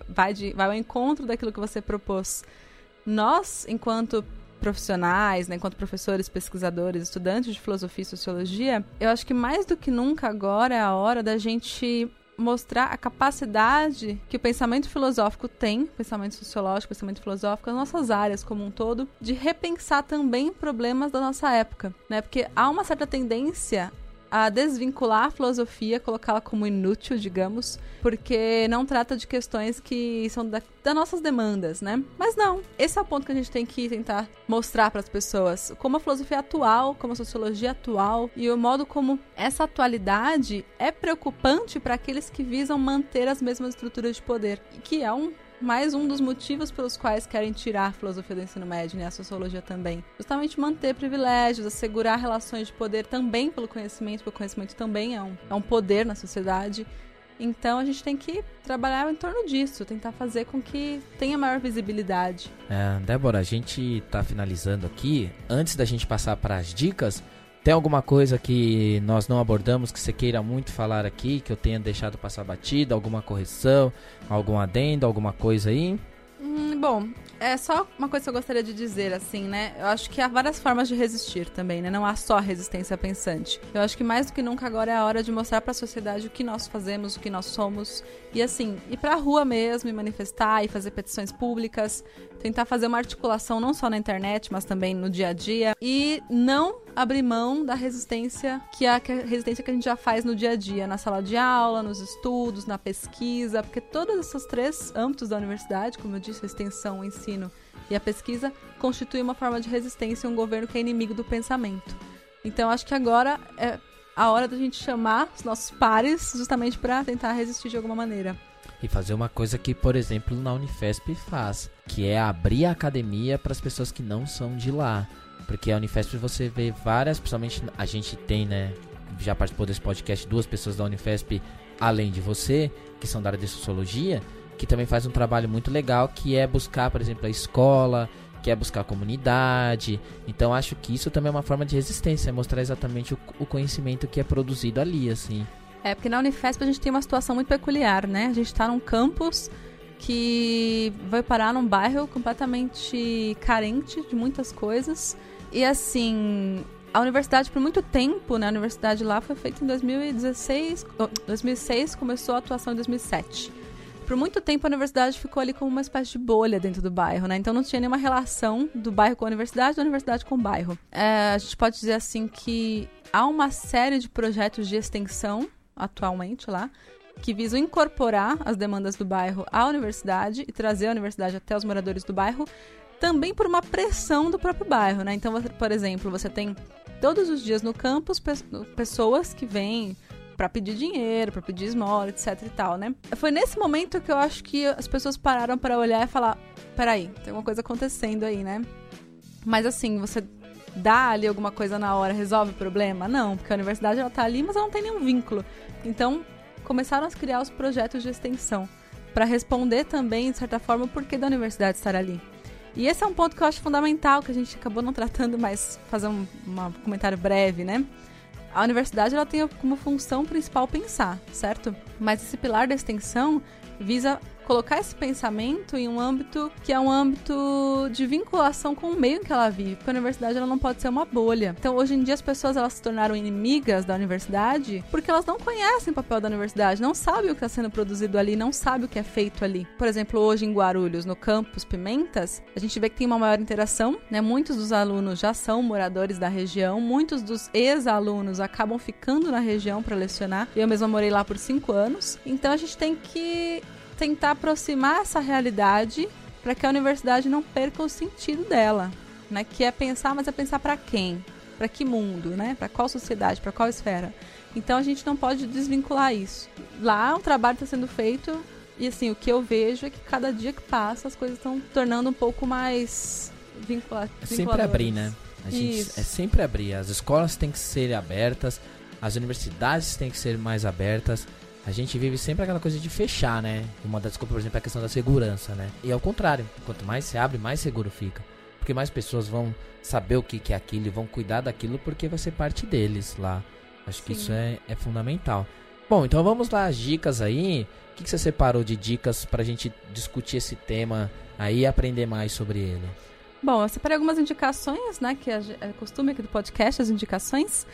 vai, de, vai ao encontro daquilo que você propôs. Nós, enquanto profissionais, né, enquanto professores, pesquisadores, estudantes de filosofia e sociologia, eu acho que mais do que nunca agora é a hora da gente mostrar a capacidade que o pensamento filosófico tem, pensamento sociológico, pensamento filosófico, as nossas áreas como um todo, de repensar também problemas da nossa época, né? Porque há uma certa tendência a desvincular a filosofia, colocá-la como inútil, digamos, porque não trata de questões que são da, das nossas demandas, né? Mas não, esse é o ponto que a gente tem que tentar mostrar para as pessoas, como a filosofia atual, como a sociologia atual e o modo como essa atualidade é preocupante para aqueles que visam manter as mesmas estruturas de poder, que é um mais um dos motivos pelos quais querem tirar a filosofia do ensino médio, né, a sociologia também. Justamente manter privilégios, assegurar relações de poder também pelo conhecimento, porque o conhecimento também é um, é um poder na sociedade. Então a gente tem que trabalhar em torno disso, tentar fazer com que tenha maior visibilidade. É, Débora, a gente tá finalizando aqui. Antes da gente passar para as dicas, tem alguma coisa que nós não abordamos que você queira muito falar aqui, que eu tenha deixado passar batida, alguma correção, algum adendo, alguma coisa aí? Hum, bom, é só uma coisa que eu gostaria de dizer, assim, né? Eu acho que há várias formas de resistir também, né? Não há só resistência pensante. Eu acho que mais do que nunca agora é a hora de mostrar para a sociedade o que nós fazemos, o que nós somos. E assim, ir pra rua mesmo e manifestar e fazer petições públicas, tentar fazer uma articulação não só na internet, mas também no dia a dia. E não abrir mão da resistência que é a resistência que a gente já faz no dia a dia, na sala de aula, nos estudos, na pesquisa, porque todos esses três âmbitos da universidade, como eu disse, a extensão, o ensino e a pesquisa, constituem uma forma de resistência a um governo que é inimigo do pensamento. Então acho que agora é a hora da gente chamar os nossos pares justamente para tentar resistir de alguma maneira. E fazer uma coisa que, por exemplo, na Unifesp faz, que é abrir a academia para as pessoas que não são de lá. Porque a Unifesp você vê várias, principalmente a gente tem, né? Já participou desse podcast duas pessoas da Unifesp, além de você, que são da área de sociologia, que também faz um trabalho muito legal, que é buscar, por exemplo, a escola, que é buscar a comunidade. Então acho que isso também é uma forma de resistência, é mostrar exatamente o, o conhecimento que é produzido ali, assim. É, porque na Unifesp a gente tem uma situação muito peculiar, né? A gente está num campus que vai parar num bairro completamente carente de muitas coisas e assim, a universidade por muito tempo, né? A universidade lá foi feita em 2016, 2006, começou a atuação em 2007. Por muito tempo a universidade ficou ali como uma espécie de bolha dentro do bairro, né? Então não tinha nenhuma relação do bairro com a universidade, da universidade com o bairro. É, a gente pode dizer assim que há uma série de projetos de extensão atualmente lá que visam incorporar as demandas do bairro à universidade e trazer a universidade até os moradores do bairro, também por uma pressão do próprio bairro, né? Então, por exemplo, você tem todos os dias no campus pessoas que vêm para pedir dinheiro, para pedir esmola, etc e tal, né? Foi nesse momento que eu acho que as pessoas pararam para olhar e falar: peraí, tem alguma coisa acontecendo aí, né? Mas assim, você dá ali alguma coisa na hora, resolve o problema? Não, porque a universidade ela tá ali, mas ela não tem nenhum vínculo. Então, começaram a criar os projetos de extensão para responder também, de certa forma, o porquê da universidade estar ali. E esse é um ponto que eu acho fundamental, que a gente acabou não tratando, mas fazer um, um comentário breve, né? A universidade ela tem como função principal pensar, certo? Mas esse pilar da extensão visa colocar esse pensamento em um âmbito que é um âmbito de vinculação com o meio em que ela vive, porque a universidade ela não pode ser uma bolha. Então, hoje em dia as pessoas elas se tornaram inimigas da universidade porque elas não conhecem o papel da universidade, não sabem o que está sendo produzido ali, não sabem o que é feito ali. Por exemplo, hoje em Guarulhos, no campus Pimentas, a gente vê que tem uma maior interação, né? Muitos dos alunos já são moradores da região, muitos dos ex-alunos acabam ficando na região para lecionar. Eu mesma morei lá por cinco anos. Então a gente tem que tentar aproximar essa realidade para que a universidade não perca o sentido dela, né? Que é pensar, mas é pensar para quem? Para que mundo, né? Para qual sociedade, para qual esfera? Então a gente não pode desvincular isso. Lá um trabalho está sendo feito e assim, o que eu vejo é que cada dia que passa as coisas estão tornando um pouco mais vinculadas. É sempre abrir, né? A gente Isso. é sempre abrir. As escolas têm que ser abertas, as universidades têm que ser mais abertas. A gente vive sempre aquela coisa de fechar, né? Uma das desculpas, por exemplo, é a questão da segurança, né? E ao contrário, quanto mais se abre, mais seguro fica. Porque mais pessoas vão saber o que, que é aquilo e vão cuidar daquilo porque vai ser parte deles lá. Acho que Sim. isso é, é fundamental. Bom, então vamos lá, as dicas aí. O que, que você separou de dicas pra gente discutir esse tema aí e aprender mais sobre ele? Bom, eu separei algumas indicações, né? Que é costume aqui do podcast, as indicações.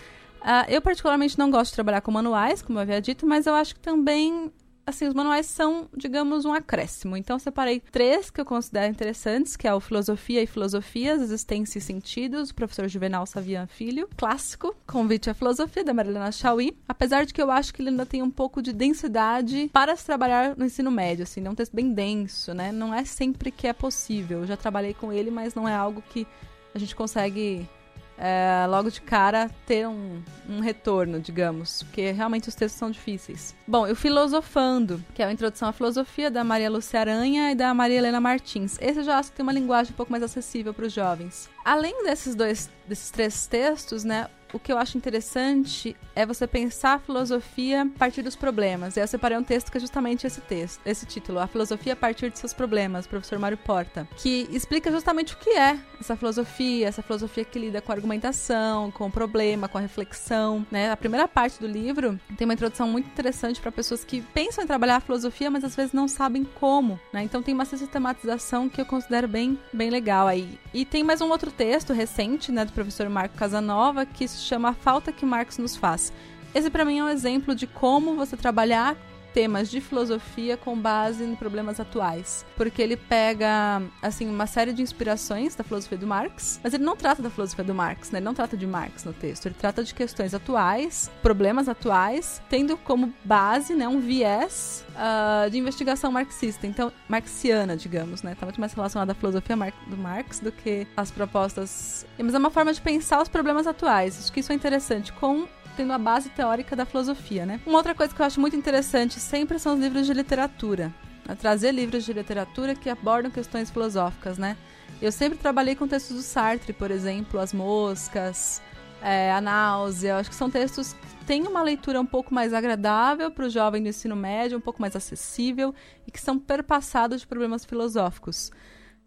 Uh, eu particularmente não gosto de trabalhar com manuais, como eu havia dito, mas eu acho que também assim, os manuais são, digamos, um acréscimo. Então, separei três que eu considero interessantes, que é o Filosofia e Filosofias, Existência e Sentidos, do professor Juvenal Savian Filho. Clássico, Convite à Filosofia, da Marilena Chauí. Apesar de que eu acho que ele ainda tem um pouco de densidade para se trabalhar no ensino médio, assim, é um texto bem denso, né? Não é sempre que é possível. Eu já trabalhei com ele, mas não é algo que a gente consegue é, logo de cara ter um, um, retorno, digamos, porque realmente os textos são difíceis. Bom, o Filosofando, que é a introdução à filosofia da Maria Lúcia Aranha e da Maria Helena Martins. Esse eu já acho que tem uma linguagem um pouco mais acessível para os jovens. Além desses dois, desses três textos, né, o que eu acho interessante é você pensar a filosofia a partir dos problemas. E eu separei um texto que é justamente esse texto, esse título, A Filosofia a partir de seus problemas, professor Mário Porta, que explica justamente o que é essa filosofia, essa filosofia que lida com a argumentação, com o problema, com a reflexão, né? A primeira parte do livro tem uma introdução muito interessante para pessoas que pensam em trabalhar a filosofia, mas às vezes não sabem como, né? Então tem uma sistematização que eu considero bem, bem legal aí. E tem mais um outro texto recente, né, do professor Marco Casanova, que se chama A Falta que Marx nos faz. Esse para mim é um exemplo de como você trabalhar temas de filosofia com base em problemas atuais, porque ele pega assim uma série de inspirações da filosofia do Marx, mas ele não trata da filosofia do Marx, né? Ele não trata de Marx no texto, ele trata de questões atuais, problemas atuais, tendo como base, né, um viés uh, de investigação marxista, então marxiana, digamos, né? Tá muito mais relacionada à filosofia do Marx do que às propostas, mas é uma forma de pensar os problemas atuais. Acho que isso é interessante com tendo a base teórica da filosofia, né? Uma outra coisa que eu acho muito interessante sempre são os livros de literatura. Né? Trazer livros de literatura que abordam questões filosóficas, né? Eu sempre trabalhei com textos do Sartre, por exemplo, As Moscas, é, A Náusea. Acho que são textos que têm uma leitura um pouco mais agradável para o jovem do ensino médio, um pouco mais acessível e que são perpassados de problemas filosóficos.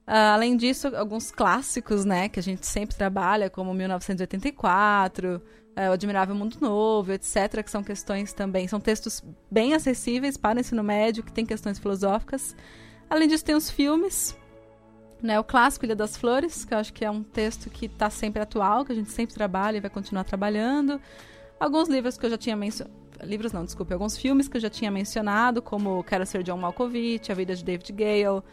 Uh, além disso, alguns clássicos, né, que a gente sempre trabalha, como 1984, é, o Admirável Mundo Novo, etc., que são questões também, são textos bem acessíveis para o ensino médio, que tem questões filosóficas. Além disso, tem os filmes, né, o clássico Ilha das Flores, que eu acho que é um texto que está sempre atual, que a gente sempre trabalha e vai continuar trabalhando. Alguns livros que eu já tinha mencionado. Livros não, desculpe, alguns filmes que eu já tinha mencionado, como Quero Ser John Malkovich, A Vida de David Gale.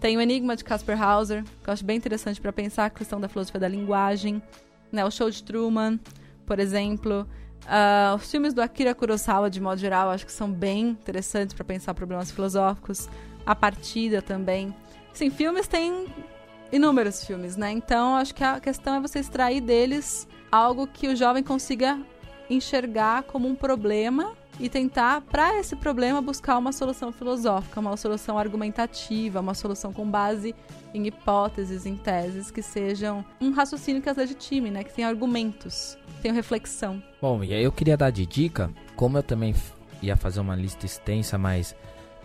Tem o Enigma de Casper Hauser, que eu acho bem interessante para pensar a questão da filosofia da linguagem. Né, o Show de Truman por exemplo. Uh, os filmes do Akira Kurosawa, de modo geral, acho que são bem interessantes para pensar problemas filosóficos. A Partida também. Sim, filmes tem inúmeros filmes, né? Então, acho que a questão é você extrair deles algo que o jovem consiga enxergar como um problema e tentar, para esse problema, buscar uma solução filosófica, uma solução argumentativa, uma solução com base em hipóteses, em teses que sejam um raciocínio que as legitime, né? Que tenha argumentos, tenha reflexão. Bom, e aí eu queria dar de dica, como eu também ia fazer uma lista extensa, mas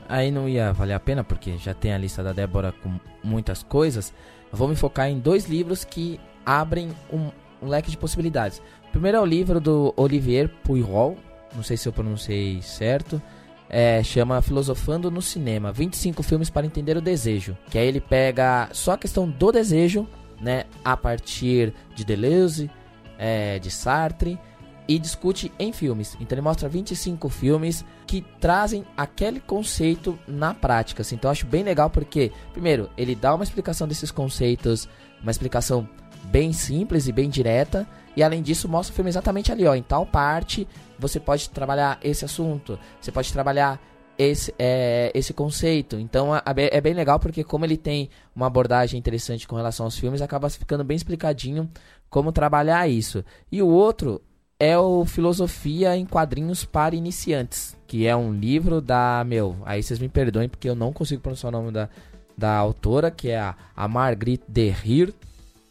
aí não ia valer a pena porque já tem a lista da Débora com muitas coisas. Eu vou me focar em dois livros que abrem um, um leque de possibilidades. O primeiro é o livro do Olivier Puyol, não sei se eu pronunciei certo. É, chama Filosofando no Cinema, 25 filmes para entender o desejo. Que aí ele pega só a questão do desejo, né, a partir de Deleuze, é, de Sartre, e discute em filmes. Então ele mostra 25 filmes que trazem aquele conceito na prática. Assim. Então eu acho bem legal porque, primeiro, ele dá uma explicação desses conceitos, uma explicação bem simples e bem direta. E além disso, mostra o filme exatamente ali, ó. Em tal parte, você pode trabalhar esse assunto. Você pode trabalhar esse, é, esse conceito. Então é bem legal porque, como ele tem uma abordagem interessante com relação aos filmes, acaba ficando bem explicadinho como trabalhar isso. E o outro é o Filosofia em Quadrinhos para Iniciantes, que é um livro da. Meu, aí vocês me perdoem porque eu não consigo pronunciar o nome da, da autora, que é a, a Marguerite Derrיר.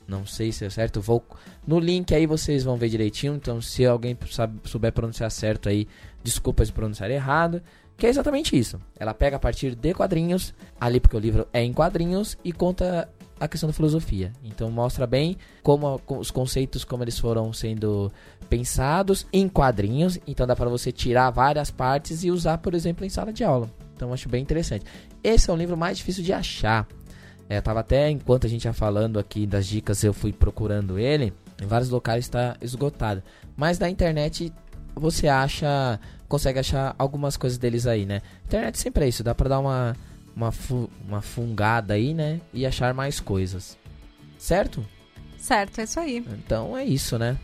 Não sei se é certo. Vou no link aí vocês vão ver direitinho. Então, se alguém sabe, souber pronunciar certo aí, desculpa se pronunciar errado. Que é exatamente isso. Ela pega a partir de quadrinhos, ali porque o livro é em quadrinhos, e conta a questão da filosofia. Então mostra bem como os conceitos como eles foram sendo pensados em quadrinhos. Então dá para você tirar várias partes e usar, por exemplo, em sala de aula. Então acho bem interessante. Esse é um livro mais difícil de achar. É, tava até enquanto a gente ia falando aqui das dicas, eu fui procurando ele. Em vários locais está esgotado. Mas na internet você acha, consegue achar algumas coisas deles aí, né? Internet sempre é isso, dá para dar uma uma, fu uma fungada aí, né? E achar mais coisas. Certo? Certo, é isso aí. Então é isso, né?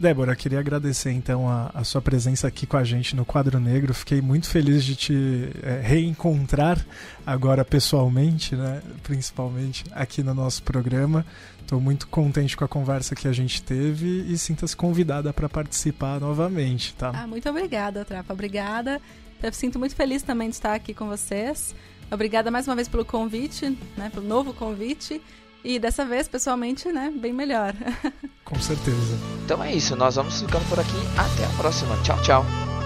Débora, queria agradecer então a, a, sua presença aqui com a gente no Quadro Negro. Fiquei muito feliz de te é, reencontrar agora pessoalmente, né? principalmente aqui no nosso programa. Estou muito contente com a conversa que a gente teve e sinta-se convidada para participar novamente, tá? Ah, muito obrigada, Trapa. Obrigada. Eu sinto muito feliz também de estar aqui com vocês. Obrigada mais uma vez pelo convite, né, pelo novo convite. E dessa vez, pessoalmente, né, bem melhor. Com certeza. Então é isso, nós vamos ficando por aqui. Até a próxima. Tchau, tchau.